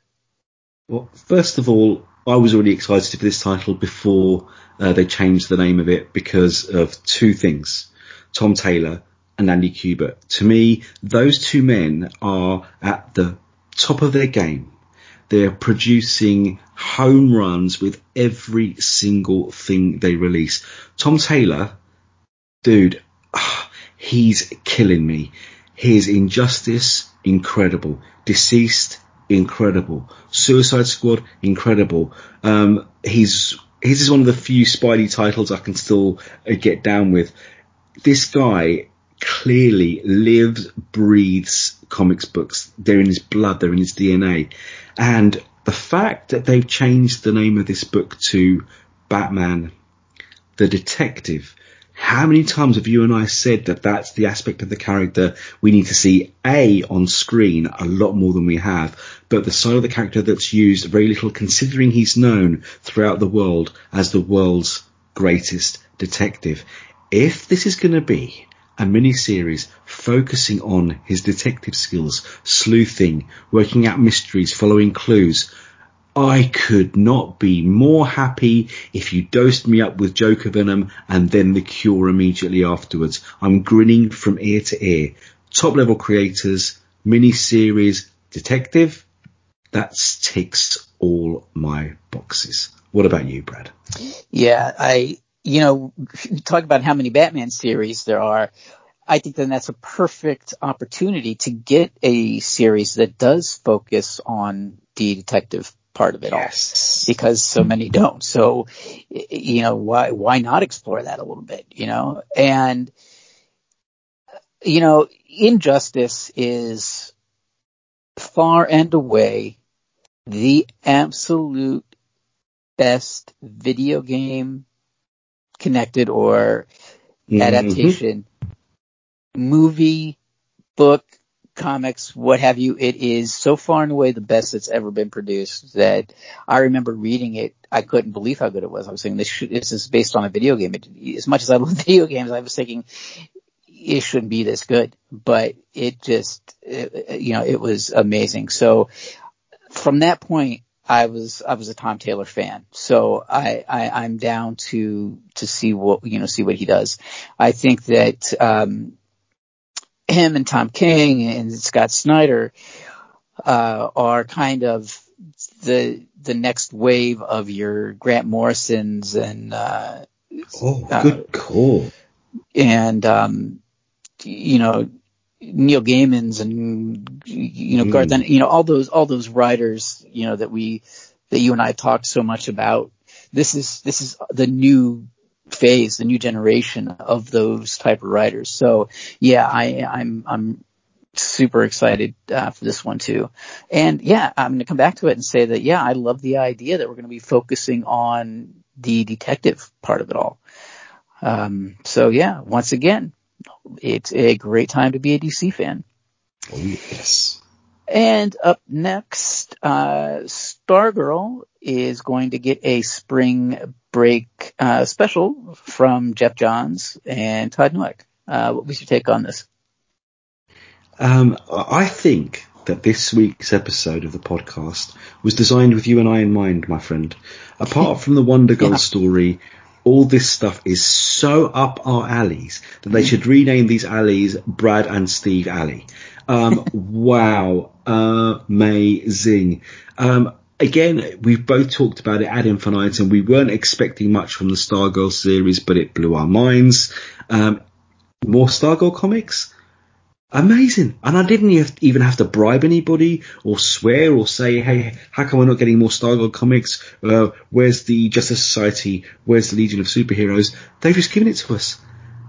Well, first of all, I was already excited for this title before uh, they changed the name of it because of two things: Tom Taylor and Andy Kubert. To me, those two men are at the top of their game they're producing home runs with every single thing they release. Tom Taylor, dude, he's killing me. His Injustice, incredible. DCeased, incredible. Suicide Squad, incredible. Um, he's his is one of the few Spidey titles I can still uh, get down with. This guy clearly lives, breathes comics books. They're in his blood, they're in his DNA. And the fact that they've changed the name of this book to Batman the Detective, how many times have you and I said that that's the aspect of the character we need to see A on screen a lot more than we have, but the side of the character that's used very little considering he's known throughout the world as the world's greatest detective. If this is going to be a mini-series focusing on his detective skills, sleuthing, working out mysteries, following clues. I could not be more happy if you dosed me up with Joker Venom and then the cure immediately afterwards. I'm grinning from ear to ear. Top level creators, mini-series, detective, that ticks all my boxes. What about you, Brad? Yeah, I, you know, talk about how many Batman series there are. I think then that's a perfect opportunity to get a series that does focus on the detective part of it yes. all because so many don't. So, you know, why, why not explore that a little bit, you know? And, you know, Injustice is far and away the absolute best video game connected or Mm-hmm. adaptation, movie, book, comics, what have you. It is so far and away the best that's ever been produced that I remember reading it. I couldn't believe how good it was. I was saying this, should, this is based on a video game. It, as much as I love video games, I was thinking it shouldn't be this good, but it just, it, you know, it was amazing. So from that point, I was I was a Tom Taylor fan, so I, I am down to to see what you know see what he does. I think that um, him and Tom King and Scott Snyder uh, are kind of the the next wave of your Grant Morrisons and uh, oh good uh, call and um, you know Neil Gaiman's and you know Garth, mm. you know all those all those writers, you know that we that you and I talked so much about. This is this is the new phase, the new generation of those type of writers. So yeah, I I'm I'm super excited uh, for this one too. And yeah, I'm going to come back to it and say that yeah, I love the idea that we're going to be focusing on the detective part of it all. Um, so yeah, once again, it's a great time to be a DC fan. Oh yes. And up next, uh, Stargirl is going to get a spring break uh, special from Geoff Johns and Todd Nauck. Uh, what was your take on this? Um, I think that this week's episode of the podcast was designed with you and I in mind, my friend. Apart from the Wonder Girl yeah. story, all this stuff is so up our alleys that they should rename these alleys Brad and Steve Alley. Um, wow, amazing. Um, again, we've both talked about it ad infinitum. We weren't expecting much from the Stargirl series, but it blew our minds. Um, more Stargirl comics? Amazing. And I didn't even have to bribe anybody or swear or say, hey, how come we're not getting more Stargirl comics? Uh, where's the Justice Society? Where's the Legion of Superheroes? They've just given it to us.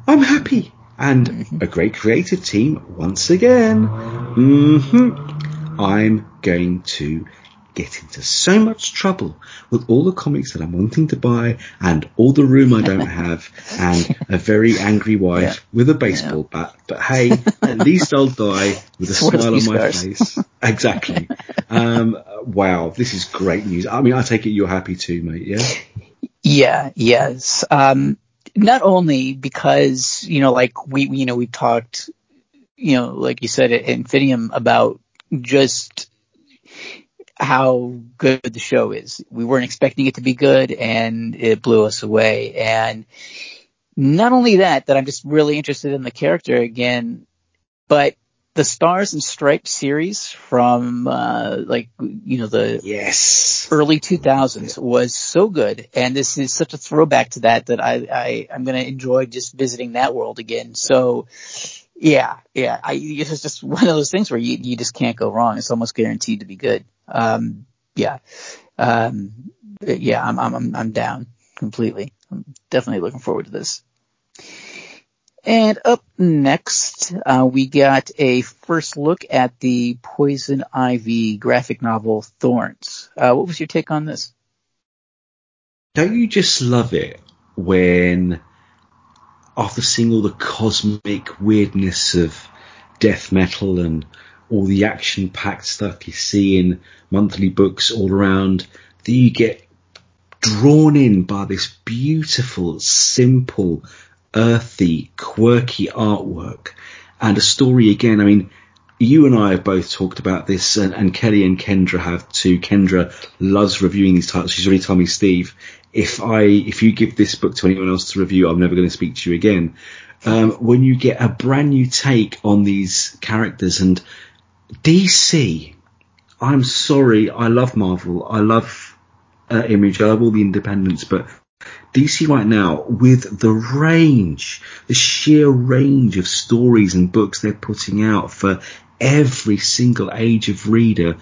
I'm happy. And a great creative team once again. Mm-hmm. I'm going to get into so much trouble with all the comics that I'm wanting to buy and all the room I don't have and a very angry wife yeah. with a baseball yeah. bat. But hey, at least I'll die with a smile on my face. Exactly. Um, wow, this is great news. I mean, I take it you're happy too, mate. Yeah. Yeah. Yes. Um, not only because you know, like we, you know, we talked, you know, like you said at Infinium about just how good the show is. We weren't expecting it to be good and it blew us away. And not only that, that I'm just really interested in the character again, but the Stars and Stripes series from uh, like you know the yes early 2000s was so good, and this is such a throwback to that that I, I I'm gonna enjoy just visiting that world again. So yeah, yeah, I, it's just one of those things where you you just can't go wrong. It's almost guaranteed to be good. Um, yeah, um, yeah, I'm I'm I'm down completely. I'm definitely looking forward to this. And up next, uh, we got a first look at the Poison Ivy graphic novel Thorns. Uh, what was your take on this? Don't you just love it when, after seeing all the cosmic weirdness of death metal and all the action packed stuff you see in monthly books all around, that you get drawn in by this beautiful, simple, earthy, quirky artwork and a story again. I mean, you and I have both talked about this, and, and, Kelly and Kendra have too. Kendra loves reviewing these titles. She's already told me, Steve, if I if you give this book to anyone else to review, I'm never going to speak to you again. Um, when you get a brand new take on these characters and DC, I'm sorry, I love Marvel, I love uh, Image, I love all the independents, but DC right now, with the range, the sheer range of stories and books they're putting out for every single age of reader,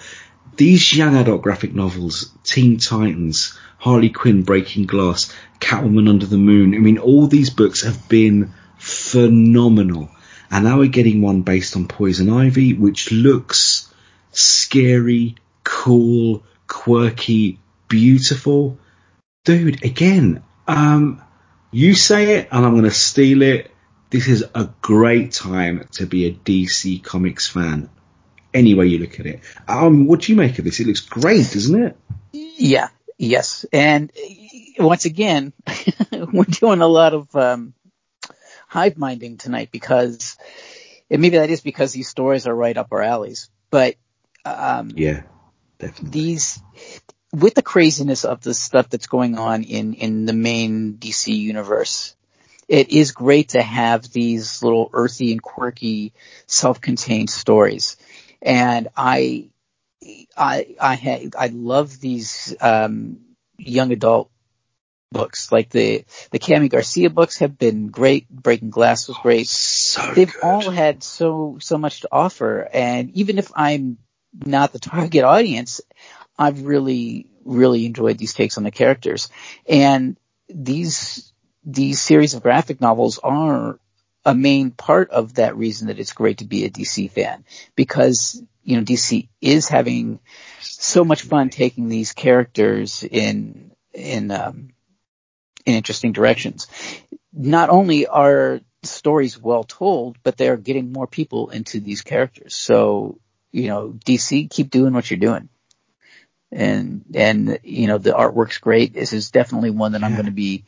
these young adult graphic novels, Teen Titans, Harley Quinn Breaking Glass, Catwoman Under the Moon, I mean, all these books have been phenomenal. And now we're getting one based on Poison Ivy, which looks scary, cool, quirky, beautiful. Dude, again, um, you say it and I'm going to steal it. This is a great time to be a DC Comics fan. Any way you look at it. Um, what do you make of this? It looks great, doesn't it? Yeah, yes. And once again, we're doing a lot of, um, hive minding tonight because, and maybe that is because these stories are right up our alleys, but, um, yeah, definitely. these, with the craziness of the stuff that's going on in, in the main DC universe, it is great to have these little earthy and quirky self-contained stories. And I, I, I I love these, um, young adult books. Like the the Kami Garcia books have been great. Breaking Glass was great. So They've good. all had so so much to offer, and even if I'm not the target audience, I've really really enjoyed these takes on the characters. And these these series of graphic novels are a main part of that reason that it's great to be a DC fan because you know DC is having so much fun taking these characters in in um, in interesting directions. Not only are stories well told, but they're getting more people into these characters. So, you know, DC, keep doing what you're doing. And, and, you know, the artwork's great. This is definitely one that I'm going to be,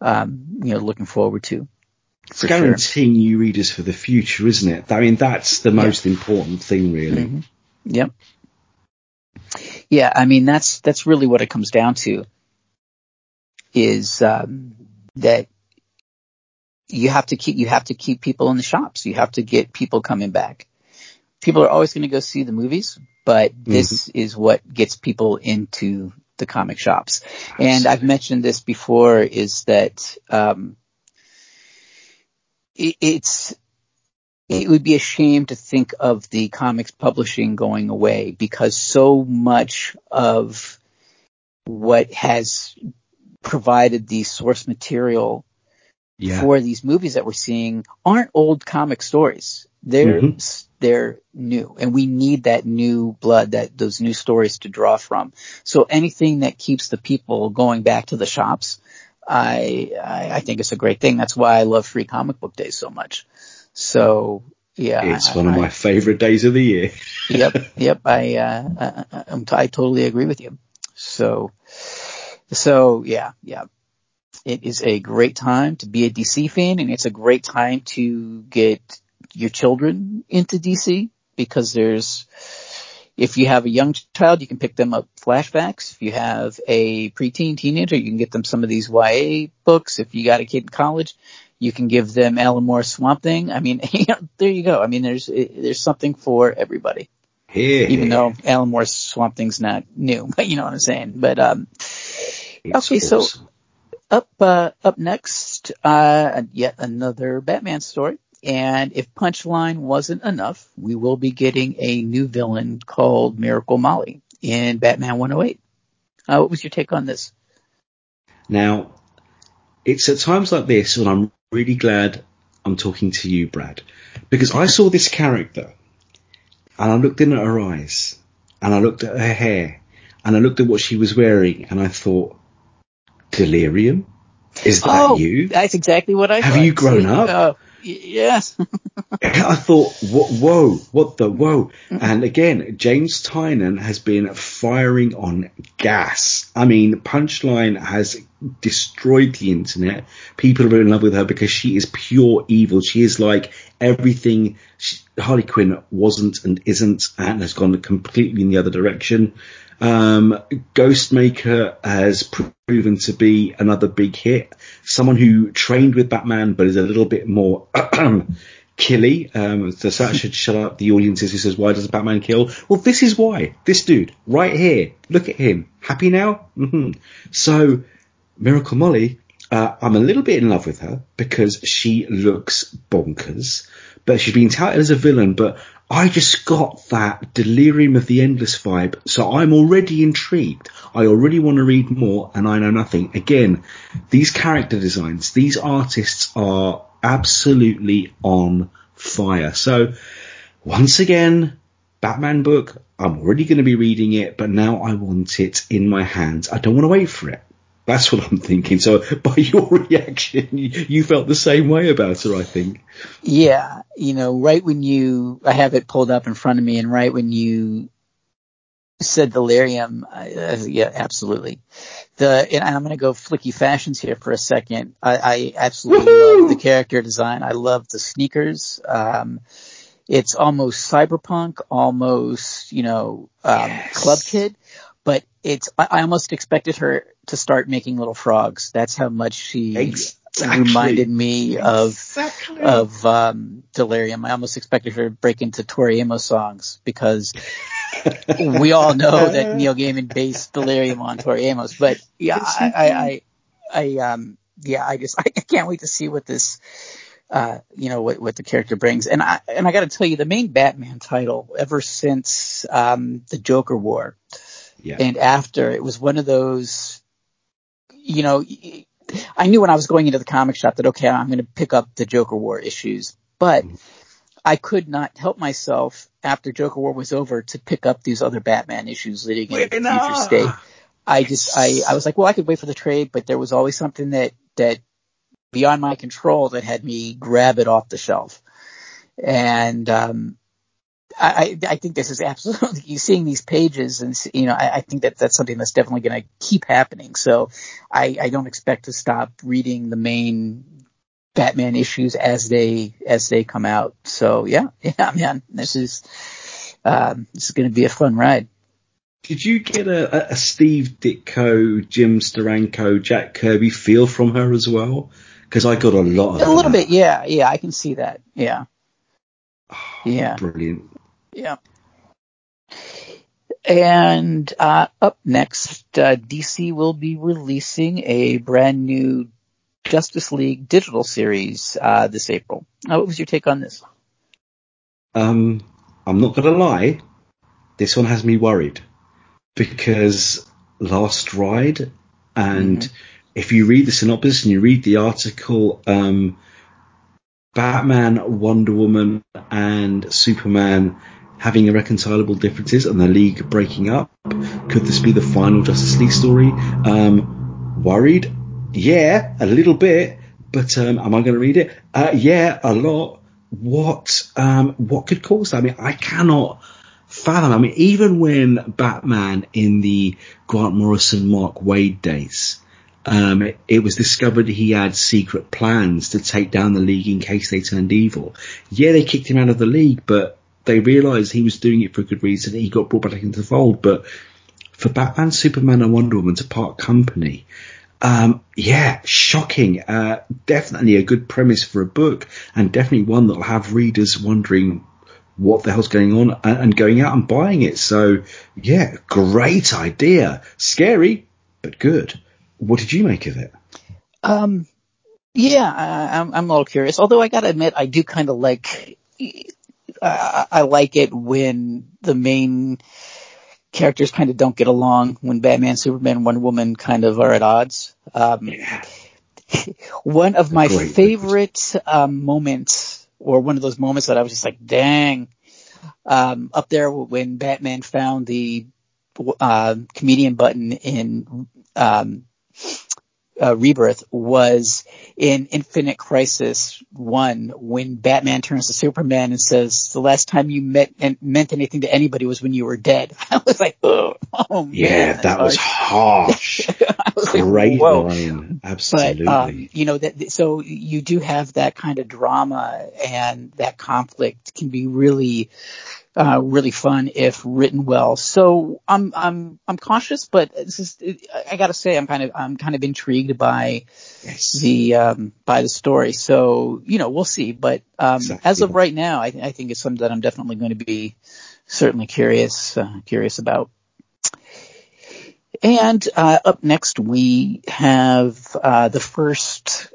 um, you know, looking forward to. It's guaranteeing sure. new readers for the future, isn't it? I mean, that's the most yeah. important thing, really. Mm-hmm. Yep. Yeah, I mean, that's, that's really what it comes down to is um, that you have to keep you have to keep people in the shops. You have to get people coming back. People are always going to go see the movies, but this mm-hmm. is what gets people into the comic shops. And I've mentioned this before: is that um, it, it's it would be a shame to think of the comics publishing going away because so much of what has provided the source material yeah. for these movies that we're seeing aren't old comic stories. They're mm-hmm. they're new, and we need that new blood, that those new stories to draw from. So anything that keeps the people going back to the shops, I I, I think it's a great thing. That's why I love free comic book days so much. So yeah, it's one of my favorite days of the year. yep, yep. I, uh, I, I, I totally agree with you. So, so yeah, yeah. It is a great time to be a DC fan and it's a great time to get your children into DC because there's, if you have a young child, you can pick them up flashbacks. If you have a preteen teenager, you can get them some of these YA books. If you got a kid in college, you can give them Alan Moore's Swamp Thing. I mean, there you go. I mean, there's, there's something for everybody. Yeah. Even though Alan Moore's Swamp Thing's not new, but you know what I'm saying. But, um, okay, awesome. so up, uh, up next, uh, yet another Batman story. And if Punchline wasn't enough, we will be getting a new villain called Miracle Molly in Batman 108. Uh, what was your take on this? Now, it's at times like this when I'm really glad I'm talking to you, Brad, because I saw this character and I looked in at her eyes and I looked at her hair and I looked at what she was wearing and I thought, delirium? Is that oh, you? That's exactly what I Have thought. you grown up? uh, yes. I thought, whoa, whoa, what the whoa? And again, James Tynion has been firing on gas. I mean, Punchline has destroyed the internet. People are in love with her because she is pure evil. She is like everything she, Harley Quinn wasn't and isn't and has gone completely in the other direction. Um, Ghostmaker has proven to be another big hit. Someone who trained with Batman but is a little bit more killy. Um, so that should shut up the audiences who says, why does Batman kill? Well, this is why. This dude, right here, look at him. Happy now? hmm So, Miracle Molly, uh, I'm a little bit in love with her because she looks bonkers, but she's been touted as a villain, but I just got that delirium of the endless vibe, so I'm already intrigued. I already want to read more, and I know nothing. Again, these character designs, these artists are absolutely on fire. So, once again, Batman book, I'm already going to be reading it, but now I want it in my hands. I don't want to wait for it. That's what I'm thinking. So by your reaction, you, felt the same way about her, I think. Yeah. You know, right when you, I have it pulled up in front of me and right when you said delirium, uh, yeah, absolutely. The, and I'm going to go Filicky fashions here for a second. I, I absolutely Woo-hoo! love the character design. I love the sneakers. Um, it's almost cyberpunk, almost, you know, um, yes. club kid, but it's, I almost expected her to start making little frogs. That's how much she exactly. reminded me exactly. of, of, um, Delirium. I almost expected her to break into Tori Amos songs because we all know that Neil Gaiman based Delirium on Tori Amos, but yeah, I, I, I, I, um, yeah, I just, I can't wait to see what this, uh, you know, what, what the character brings. And I, and I gotta tell you, the main Batman title, ever since, um, the Joker War, yeah. and after, it was one of those, you know, I knew when I was going into the comic shop that, okay, I'm gonna pick up the Joker War issues, but mm-hmm. I could not help myself after Joker War was over to pick up these other Batman issues leading into future state. I just, I, I was like, well, I could wait for the trade, but there was always something that, that beyond my control that had me grab it off the shelf. And, um, I, I think this is absolutely, you seeing these pages and, you know, I, I think that that's something that's definitely going to keep happening. So I, I don't expect to stop reading the main Batman issues as they, as they come out. So yeah, yeah, man, this is, um, this is going to be a fun ride. Did you get a, a Steve Ditko, Jim Steranko, Jack Kirby feel from her as well? Because I got a lot of A little bit, yeah, yeah, I can see that, yeah. Oh, yeah. Brilliant. Yeah. And uh, up next, uh, DC will be releasing a brand new Justice League digital series uh, this April. what was your take on this? Um, I'm not going to lie. This one has me worried because Last Ride and mm-hmm if you read the synopsis and you read the article, um, Batman, Wonder Woman, and Superman having irreconcilable differences and the League breaking up. Could this be the final Justice League story? Um, worried? Yeah, a little bit. But um, am I going to read it? Uh, yeah, a lot. What um, what could cause that? I mean, I cannot fathom. I mean, even when Batman in the Grant Morrison, Mark Waid days um, it, it, was discovered he had secret plans to take down the league in case they turned evil. Yeah, they kicked him out of the league, but they realised he was doing it for a good reason. He got brought back into the fold. But for Batman, Superman, and Wonder Woman to part company, um, yeah, shocking. Uh, definitely a good premise for a book, and definitely one that'll have readers wondering what the hell's going on and, and going out and buying it. So, yeah, great idea. Scary, but good. What did you make of it? Um, yeah, I, am I'm a little curious. Although I gotta admit, I do kind of like, uh, I like it when the main characters kind of don't get along. When Batman, Superman, Wonder Woman kind of are at odds. Um, yeah. one of my Great. favorite um, moments, or one of those moments that I was just like, dang, um, up there when Batman found the uh, comedian button in um, uh, Rebirth was in Infinite Crisis 1 when Batman turns to Superman and says, the last time you met and meant anything to anybody was when you were dead. I was like, oh, oh man. Yeah, that was harsh. was Great like, line. Absolutely. But, um, you know, that, so you do have that kind of drama and that conflict can be really, uh, really fun if written well. So I'm I'm I'm cautious, but this is I got to say I'm kind of I'm kind of intrigued by yes. the um, by the story. So you know we'll see, but um, exactly. as of right now, I, I, think it's something that I'm definitely going to be certainly curious uh, curious about. And uh, up next, we have uh, the first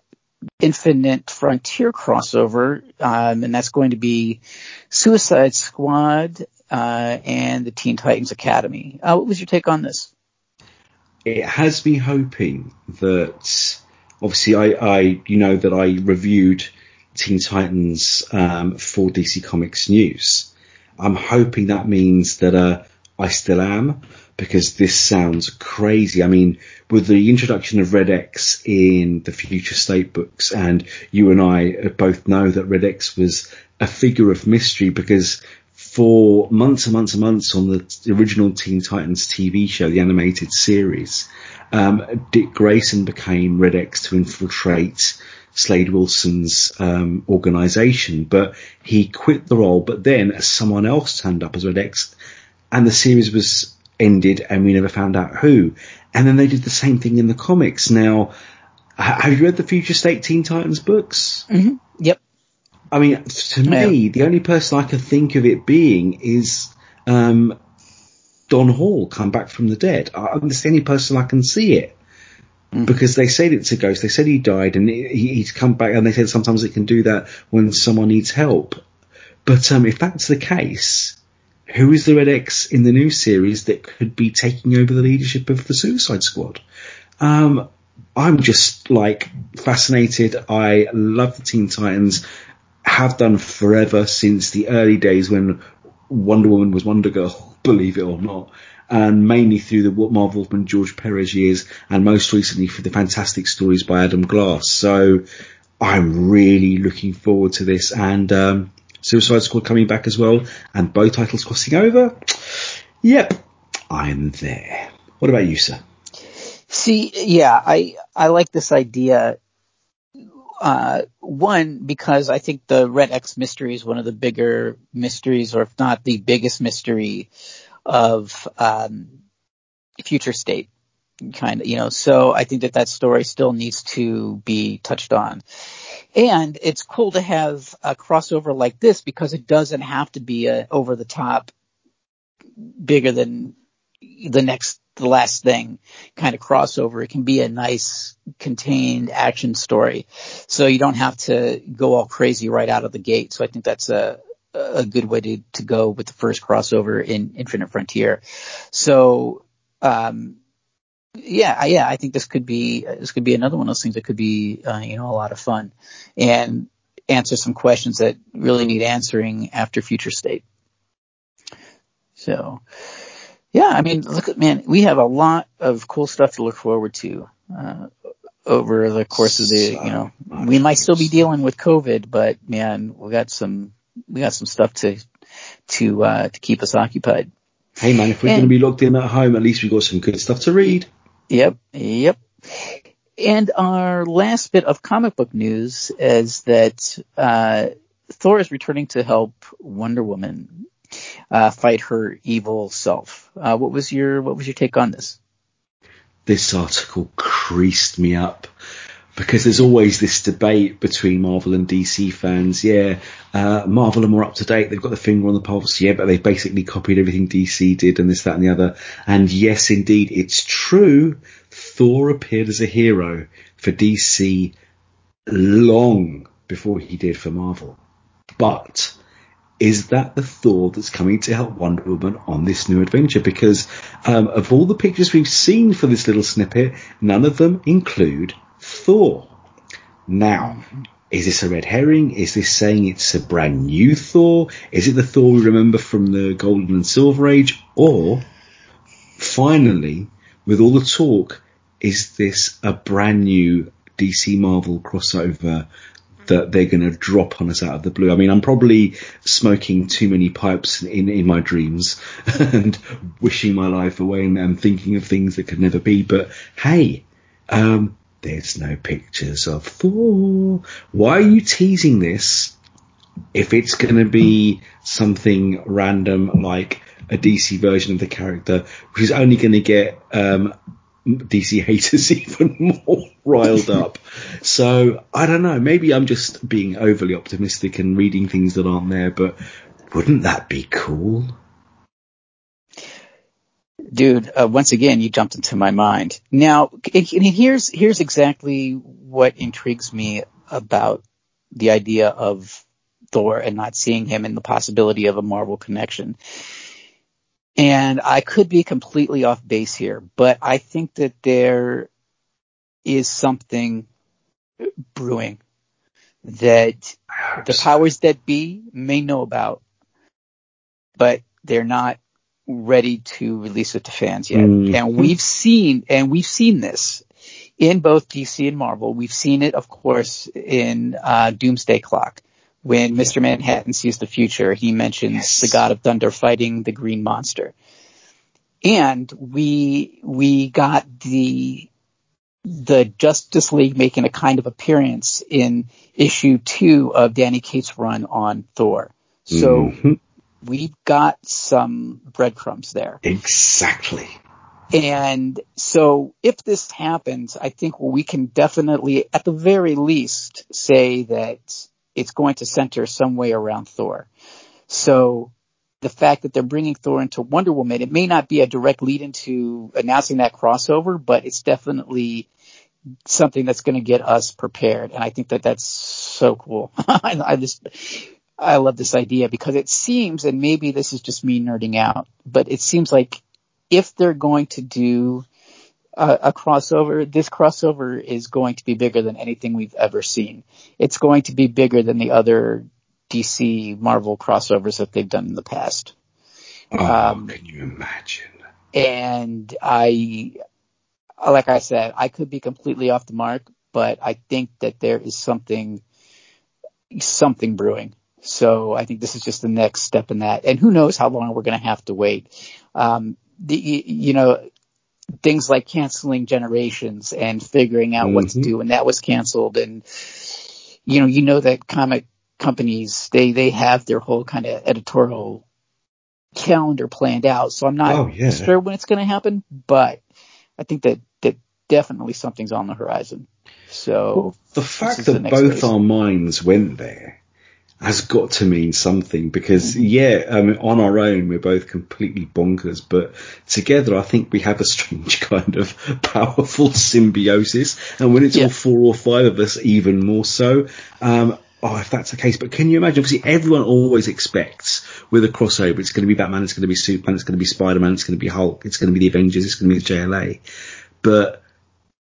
Infinite Frontier crossover, um, and that's going to be Suicide Squad uh, and the Teen Titans Academy. Uh, what was your take on this? It has me hoping that, obviously, I, I you know that I reviewed Teen Titans um, for DC Comics News. I'm hoping that means that uh, I still am because this sounds crazy. I mean, with the introduction of Red X in the Future State books, and you and I both know that Red X was a figure of mystery because for months and months and months on the original Teen Titans TV show, the animated series, um, Dick Grayson became Red X to infiltrate Slade Wilson's um, organization, but he quit the role. But then someone else turned up as Red X, and the series was ended, and we never found out who. And then they did the same thing in the comics. Now, have you read the Future State Teen Titans books? Mm-hmm. Yep. I mean, to me, yeah. the only person I can think of it being is um, Don Hall come back from the dead. I'm the only person I can see it. Mm. Because they said it's a ghost. They said he died and he, he's come back and they said sometimes it can do that when someone needs help. But um, if that's the case, who is the Red X in the new series that could be taking over the leadership of the Suicide Squad? Um, I'm just like fascinated. I love the Teen Titans, have done forever since the early days when Wonder Woman was Wonder Girl, believe it or not. And mainly through the what Marvel and George Perez years, and most recently for the fantastic stories by Adam Glass. So I'm really looking forward to this. And um, Suicide Squad coming back as well, and both titles crossing over. Yep, I'm there. What about you, sir? See, yeah, I I like this idea. Uh, one because I think the Red X mystery is one of the bigger mysteries, or if not the biggest mystery of um, future state kind of, you know. So I think that that story still needs to be touched on. And it's cool to have a crossover like this because it doesn't have to be a over the top, bigger than the next, the last thing kind of crossover. It can be a nice contained action story. So you don't have to go all crazy right out of the gate. So I think that's a, a good way to, to go with the first crossover in Infinite Frontier. So, um, yeah, yeah, I think this could be this could be another one of those things that could be uh, you know a lot of fun, and answer some questions that really need answering after Future State. So, yeah, I mean, look at man, we have a lot of cool stuff to look forward to uh, over the course of the you know we might still be dealing with COVID, but man, we got some we got some stuff to to uh, to keep us occupied. Hey man, if we're going to be locked in at home, at least we've got some good stuff to read. Yep, yep. And our last bit of comic book news is that uh, Thor is returning to help Wonder Woman uh, fight her evil self. Uh, what was your what was your take on this? This article creased me up because there's always this debate between Marvel and DC fans. Yeah, uh, Marvel are more up to date. They've got the finger on the pulse. Yeah, but they basically copied everything DC did and this, that and the other. And yes, indeed, it's true. Thor appeared as a hero for DC long before he did for Marvel. But is that the Thor that's coming to help Wonder Woman on this new adventure? Because um, of all the pictures we've seen for this little snippet, none of them include Thor. Now, is this a red herring? Is this saying it's a brand new Thor? Is it the Thor we remember from the Golden and Silver Age? Or, finally, with all the talk, is this a brand new DC Marvel crossover that they're going to drop on us out of the blue. I mean, I'm probably smoking too many pipes in, in my dreams and wishing my life away and, and thinking of things that could never be. But hey, um, there's no pictures of Thor. Why are you teasing this if it's going to be something random like a DC version of the character, which is only going to get um, DC haters even more riled up. so I don't know. Maybe I'm just being overly optimistic and reading things that aren't there, but wouldn't that be cool? Dude, uh, once again, you jumped into my mind. Now, here's here's exactly what intrigues me about the idea of Thor and not seeing him and the possibility of a Marvel connection. And I could be completely off base here, but I think that there is something brewing that the powers that be may know about, but they're not ready to release it to fans yet. Mm. And we've seen, and we've seen this in both DC and Marvel. We've seen it, of course, in uh, Doomsday Clock. When Mr. Manhattan sees the future, he mentions Yes. the God of Thunder fighting the Green Monster. And we, we got the, the Justice League making a kind of appearance in issue two of Donny Cates' run on Thor. So Mhm. We've got some breadcrumbs there. exactly. And so if this happens, I think we can definitely, at the very least, say that it's going to center some way around Thor. So the fact that they're bringing Thor into Wonder Woman, it may not be a direct lead into announcing that crossover, but it's definitely something that's going to get us prepared. And I think that that's so cool. I, I just, I love this idea because it seems, and maybe this is just me nerding out, but it seems like if they're going to do a, a crossover, this crossover is going to be bigger than anything we've ever seen. It's going to be bigger than the other DC Marvel crossovers that they've done in the past. Oh, Um, can you imagine? And I, like I said, I could be completely off the mark, but I think that there is something, something brewing. So I think this is just the next step in that. And who knows how long we're going to have to wait. Um, the, you know, things like canceling generations and figuring out what to Mhm. do when that was canceled. And, you know, you know that comic companies, they, they have their whole kind of editorial calendar planned out. So I'm not Oh, yeah. sure when it's going to happen, but I think that, that definitely something's on the horizon. So The fact is the that both phase. our minds went there has got to mean something because Mm-hmm. yeah, I mean, on our own we're both completely bonkers, but together I think we have a strange kind of powerful symbiosis, and when it's Yeah. all four or five of us, even more so. Um, Oh, if that's the case, but can you imagine? Obviously, everyone always expects with a crossover, it's going to be Batman, it's going to be Superman, it's going to be Spider-Man, it's going to be Hulk, it's going to be the Avengers, it's going to be the JLA. But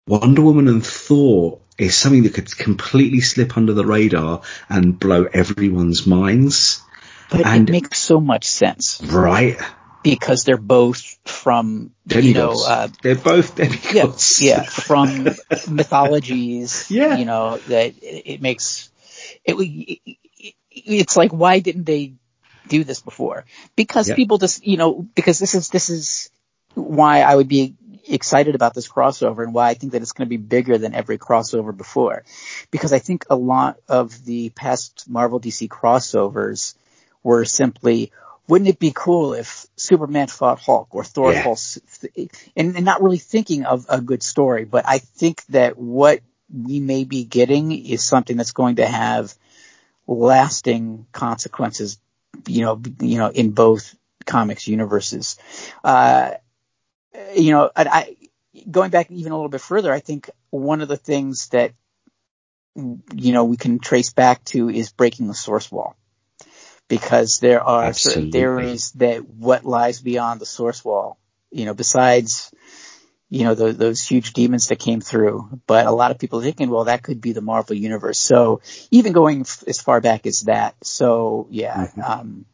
Wonder Woman and Thor is something that could completely slip under the radar and blow everyone's minds. But and it makes so much sense right, because they're both from, you know, uh, They're both demigods. yeah, from mythologies, Yeah. you know, that it, it makes, it, it, it's like, why didn't they do this before? Because Yeah. people just, you know, because this is, this is why I would be excited about this crossover and why I think that it's going to be bigger than every crossover before. Because I think a lot of the past Marvel DC crossovers were simply, wouldn't it be cool if Superman fought Hulk or Thor Yeah. fought, and, and not really thinking of a good story. But I think that what we may be getting is something that's going to have lasting consequences, you know, you know, in both comics universes. Uh, you know, and I, going back even a little bit further, I think one of the things that, you know, we can trace back to is breaking the source wall. Because there are certain theories that what lies beyond the source wall, you know, besides, you know, tho- those huge demons that came through, but a lot of people are thinking, well, that could be the Marvel universe. So even going f- as far back as that. So yeah, um,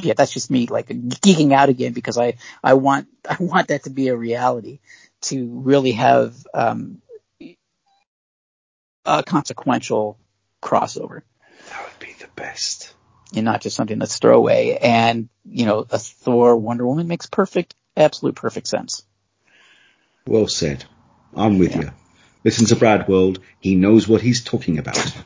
yeah, that's just me like geeking out again because I, I want, I want that to be a reality to really have, um, a consequential crossover That would be the best. and not just something that's throwaway. And, you know, a Thor Wonder Woman makes perfect, absolute perfect sense. Well said. I'm with you. Listen to Brad World. He knows what he's talking about.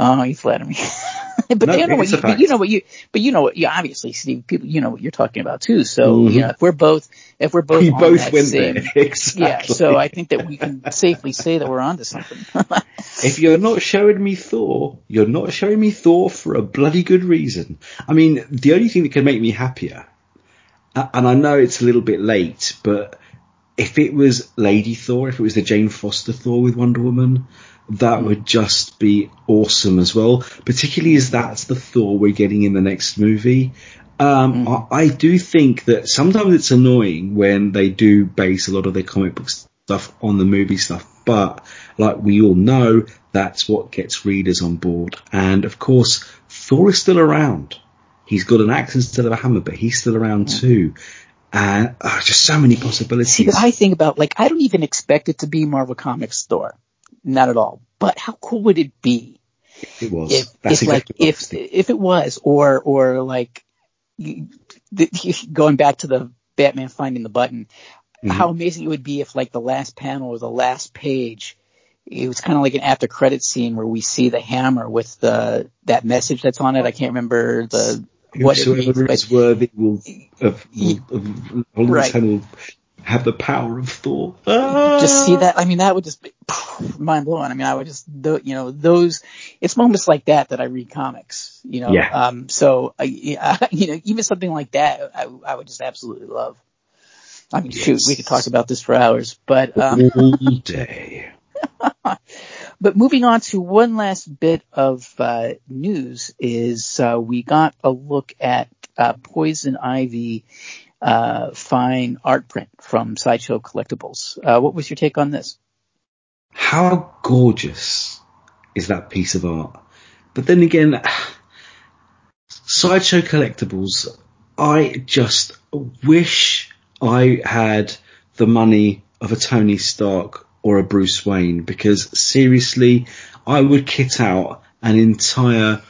Oh, you flatter me. but No, you know what you, but you know what you, but you know what you obviously, Steve, people, you know what you're talking about too. So, Mhm. you know, if we're both, if we're both, We on both went same, there. Exactly. yeah. So I think that we can safely say that we're onto something. If you're not showing me Thor, you're not showing me Thor for a bloody good reason. I mean, the only thing that can make me happier, and I know it's a little bit late, but if it was Lady Thor, if it was the Jane Foster Thor with Wonder Woman, that would just be awesome as well. Particularly as that's the Thor we're getting in the next movie. Um, I, I do think that sometimes it's annoying when they do base a lot of their comic book stuff on the movie stuff, but like we all know, that's what gets readers on board. And of course, Thor is still around. He's got an axe instead of a hammer, but he's still around too. And uh, just so many possibilities. See, I think about like I don't even expect it to be Marvel Comics Thor, not at all. But how cool would it be it was. if, if like exactly what if if it was or or like going back to the Batman finding the button, Mhm. how amazing it would be if like the last panel or the last page, it was kind of like an after credit scene where we see the hammer with the that message that's on it. I can't remember the what it means, is worthy will of, will, of holding Right. His hand will have the power of Thor. just see that. I mean, that would just be mind blowing. I mean, I would just, you know, those, it's moments like that that I read comics, you know, Yeah. um, so, I, yeah, you know, even something like that, I, I would just absolutely love. I mean, shoot, we could talk about this for hours, but, um, all day. but moving on to one last bit of uh, news is uh, we got a look at uh, Poison Ivy uh, fine art print from Sideshow Collectibles. Uh, what was your take on this? How gorgeous is that piece of art? But then again, Sideshow Collectibles, I just wish I had the money of a Tony Stark or a Bruce Wayne because seriously, I would kit out an entire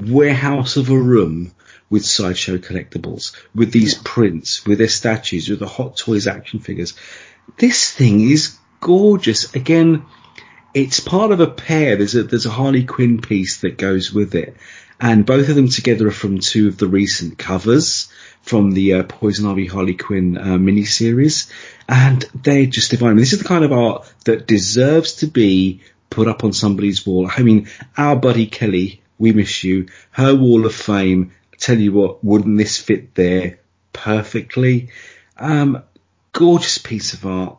warehouse of a room with Sideshow Collectibles, with these prints, with their statues, with the Hot Toys action figures. This thing is gorgeous. Again, it's part of a pair. There's a there's a Harley Quinn piece that goes with it, and both of them together are from two of the recent covers from the uh, Poison Ivy Harley Quinn uh, miniseries, and they're just divine. I mean, this is the kind of art that deserves to be put up on somebody's wall. I mean, our buddy Kelly, we miss you. Her wall of fame. Tell you what, wouldn't this fit there perfectly? Um, gorgeous piece of art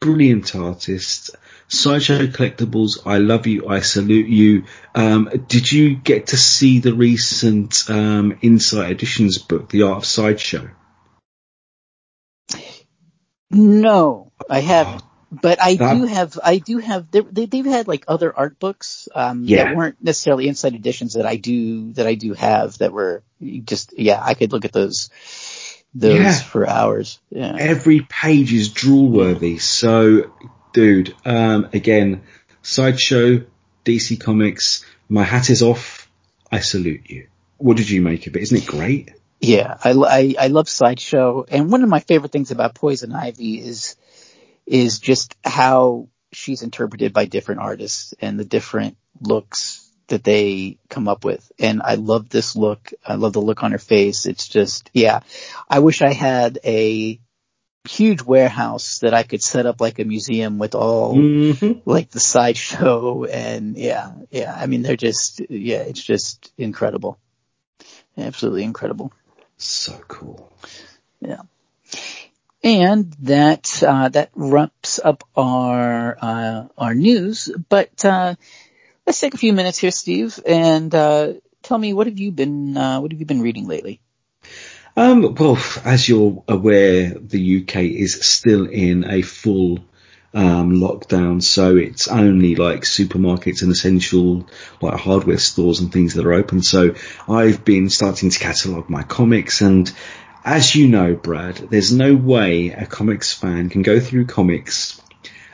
brilliant artist. Sideshow Collectibles, I love you, I salute you. Um, did you get to see the recent um, Insight Editions book, The Art of Sideshow? No, I haven't. But I That- do have, I do have, they, they, they've had like other art books, um, Yeah. that weren't necessarily Insight Editions that I do, that I do have that were just, yeah, I could look at those, those Yeah. for hours. Yeah. Every page is drool worthy. So, dude, um, again, Sideshow, DC Comics, my hat is off. I salute you. What did you make of it? Isn't it great? Yeah, I, I, I love Sideshow, and one of my favorite things about Poison Ivy is is just how she's interpreted by different artists and the different looks that they come up with. And I love this look. I love the look on her face. It's just, yeah. I wish I had a huge warehouse that I could set up like a museum with all Mhm. like the sideshow and yeah, yeah. I mean, they're just, yeah, it's just incredible. Absolutely incredible. So cool. Yeah. And that uh, that wraps up our uh, our news. But uh, let's take a few minutes here, Steve, and uh, tell me what have you been uh, what have you been reading lately? Um, well, as you're aware, the UK is still in a full um, lockdown, so it's only like supermarkets and essential like hardware stores and things that are open. So I've been starting to catalogue my comics, and as you know, Brad, there's no way a comics fan can go through comics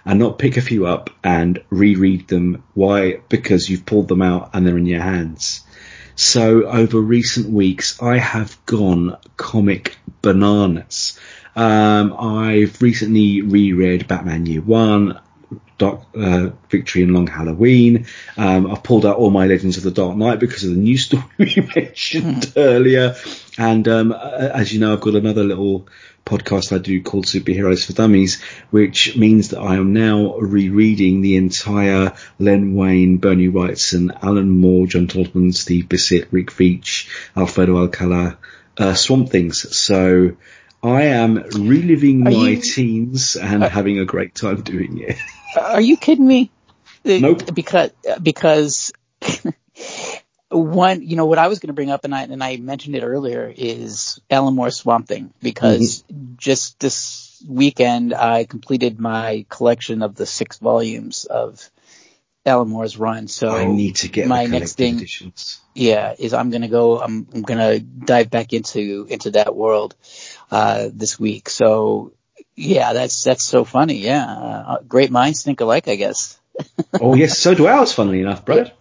and not pick a few up and reread them. Why? Because you've pulled them out and they're in your hands. So over recent weeks, I have gone comic bananas. Um, I've recently reread Batman Year One, Dark uh, Victory and Long Halloween. Um, I've pulled out all my Legends of the Dark Knight because of the news story we mentioned earlier. And um, as you know, I've got another little podcast I do called Superheroes for Dummies, which means that I am now rereading the entire Len Wein, Bernie Wrightson, Alan Moore, John Totleben, Steve Bissette, Rick Veitch, Alfredo Alcala, uh, Swamp Things. So I am reliving Are my you- teens and uh, having a great time doing it. Are you kidding me? Nope. Because because one, you know, what I was going to bring up, and I and I mentioned it earlier, is Alan Moore's Swamp Thing. Because mm-hmm. just this weekend, I completed my collection of the six volumes of Alan Moore's run. So I need to get my next thing. editions. Yeah, is I'm gonna go. I'm, I'm gonna dive back into into that world uh, this week. So yeah, that's that's so funny. Yeah, uh, great minds think alike, I guess. Oh yes, so do ours. Funnily enough, Brad.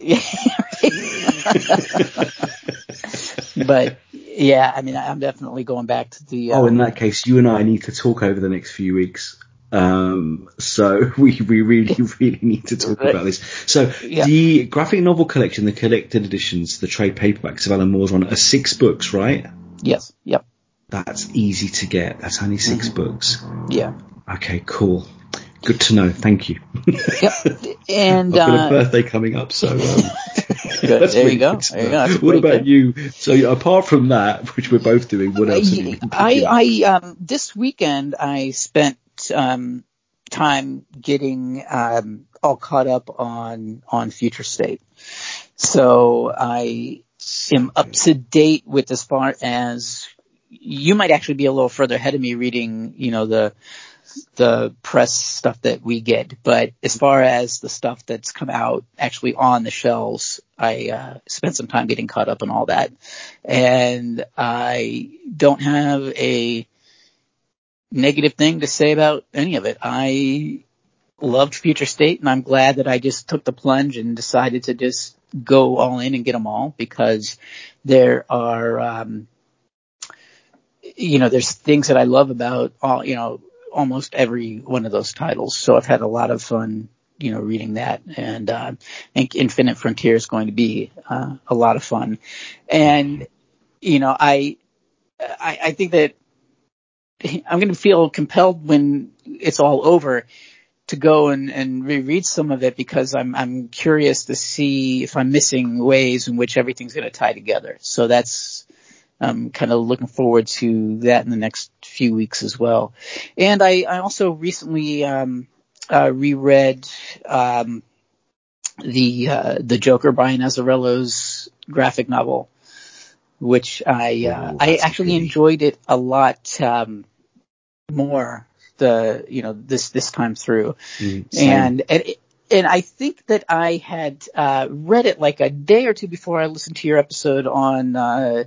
but yeah, I mean, I'm definitely going back to the. Oh, in um, that case, you and I need to talk over the next few weeks. Um, so we, we really, really need to talk about this. So Yeah. the graphic novel collection, the collected editions, the trade paperbacks of Alan Moore's run are six books, right? Yes. Yep. That's easy to get. That's only 6 Mm-hmm. books. Yeah. Okay, cool. Good to know. Thank you. And I've got uh, a birthday coming up, so um, There you go. There you go. What about good. you? So apart from that, which we're both doing, what else been I. I, um, this weekend I spent, um, time getting, um, all caught up on, on Future State. So I am up to date with as far as you might actually be a little further ahead of me reading, you know, the, the press stuff that we get. But as far as the stuff that's come out actually on the shelves, I uh, spent some time getting caught up on all that. And I don't have a negative thing to say about any of it. I loved Future State and I'm glad that I just took the plunge and decided to just go all in and get them all because there are, um, you know, there's things that I love about all, you know, almost every one of those titles. So I've had a lot of fun, you know, reading that and, uh, I think Infinite Frontier is going to be, uh, a lot of fun. And, you know, I, I, I think that I'm going to feel compelled when it's all over to go and, and reread some of it because I'm, I'm curious to see if I'm missing ways in which everything's going to tie together. So that's, I'm kind of looking forward to that in the next few weeks as well. And I, I also recently, um, uh, reread, um, the, uh, the Joker, Brian Azzarello's graphic novel, which I, uh, I actually enjoyed it a lot, um, more the, you know, this, this time through. Mm, and, and, it- and I think that I had, uh, read it like a day or two before I listened to your episode on, uh,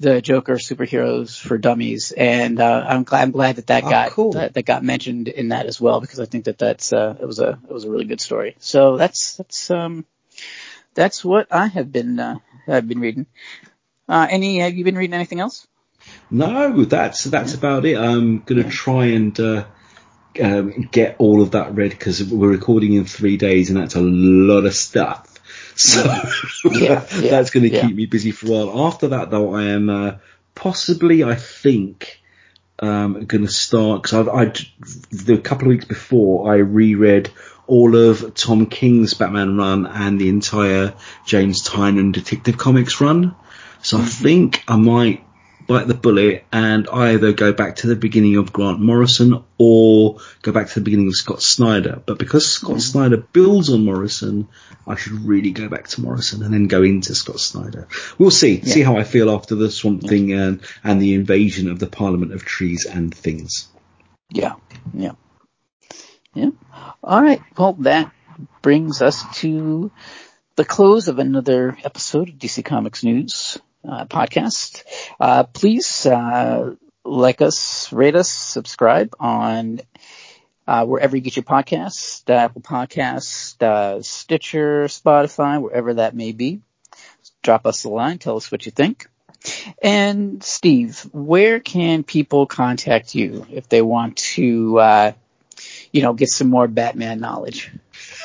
the Joker superheroes for dummies, and uh, I'm glad I'm glad that that Oh, got cool. that, that got mentioned in that as well because I think that that's uh, it was a it was a really good story. So that's that's um that's what I have been uh, I've been reading. Uh, any have you been reading anything else? No, that's that's about it. I'm gonna try and uh, um, get all of that read because we're recording in three days, and that's a lot of stuff. So Yeah, yeah, that's going to yeah. keep me busy for a while. After that, though, I am uh, possibly, I think, um, going to start because I've I the couple of weeks before I reread all of Tom King's Batman run and the entire James Tynion Detective Comics run. So I think I might bite the bullet and either go back to the beginning of Grant Morrison or go back to the beginning of Scott Snyder. But because Scott mm-hmm. Snyder builds on Morrison, I should really go back to Morrison and then go into Scott Snyder. We'll see. See how I feel after the Swamp Thing and, and the invasion of the Parliament of Trees and Things. Yeah, yeah, yeah. All right. Well, that brings us to the close of another episode of DC Comics News podcast. Uh, please uh, like us, rate us, subscribe on uh, wherever you get your podcasts, uh, Apple Podcasts, uh, Stitcher, Spotify, wherever that may be. Drop us a line, tell us what you think. And Steve, where can people contact you if they want to, uh, you know, get some more Batman knowledge?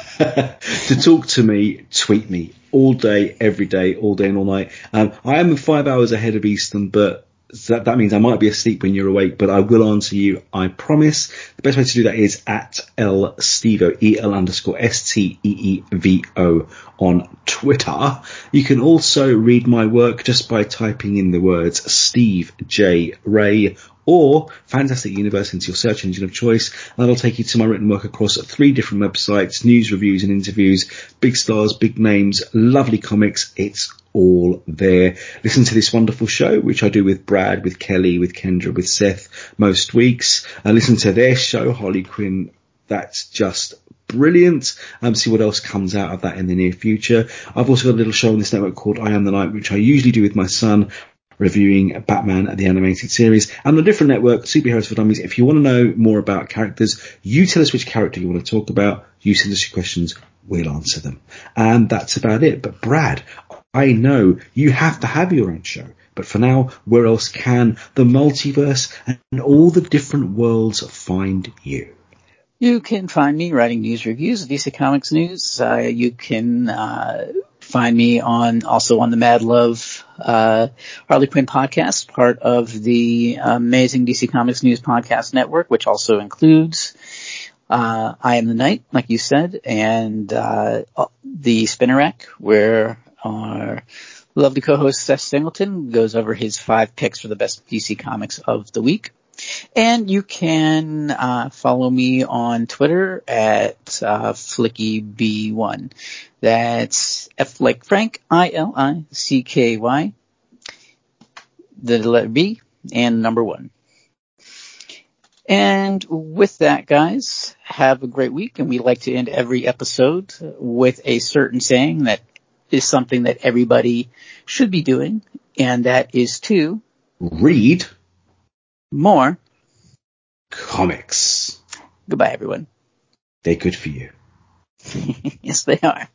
to talk to me, tweet me all day, every day, all day and all night. Um, I am five hours ahead of Eastern, but that, that means I might be asleep when you're awake, but I will answer you, I promise. The best way to do that is at L Stevo, E-L underscore S-T-E-E-V-O on Twitter. You can also read my work just by typing in the words Steve J. Ray or Fantastic Universe into your search engine of choice. And that'll take you to my written work across three different websites, news, reviews and interviews, big stars, big names, lovely comics. It's all there. Listen to this wonderful show, which I do with Brad, with Kelly, with Kendra, with Seth most weeks. Uh, listen to their show, Harley Quinn. That's just brilliant. Um, see what else comes out of that in the near future. I've also got a little show on this network called I Am the Night, which I usually do with my son, reviewing Batman at the animated series. And a different network, Superheroes for Dummies. If you want to know more about characters, you tell us which character you want to talk about. You send us your questions. We'll answer them. And that's about it. But Brad, I know you have to have your own show. But for now, where else can the multiverse and all the different worlds find you? You can find me writing news reviews of DC Comics news. Uh, you can uh, find me on also on the Mad Love uh, Harley Quinn podcast, part of the amazing DC Comics News podcast network, which also includes uh, I Am the Night, like you said, and uh, the Spinner Rack, where our lovely co-host Seth Singleton goes over his five picks for the best DC Comics of the week. And you can uh, follow me on Twitter at uh, FilickyB1. That's F like Frank, I-L-I-C-K-Y, the letter B, and number one. And with that, guys, have a great week. And we like to end every episode with a certain saying that is something that everybody should be doing, and that is to read more comics. Goodbye, everyone. They're good for you. yes, they are.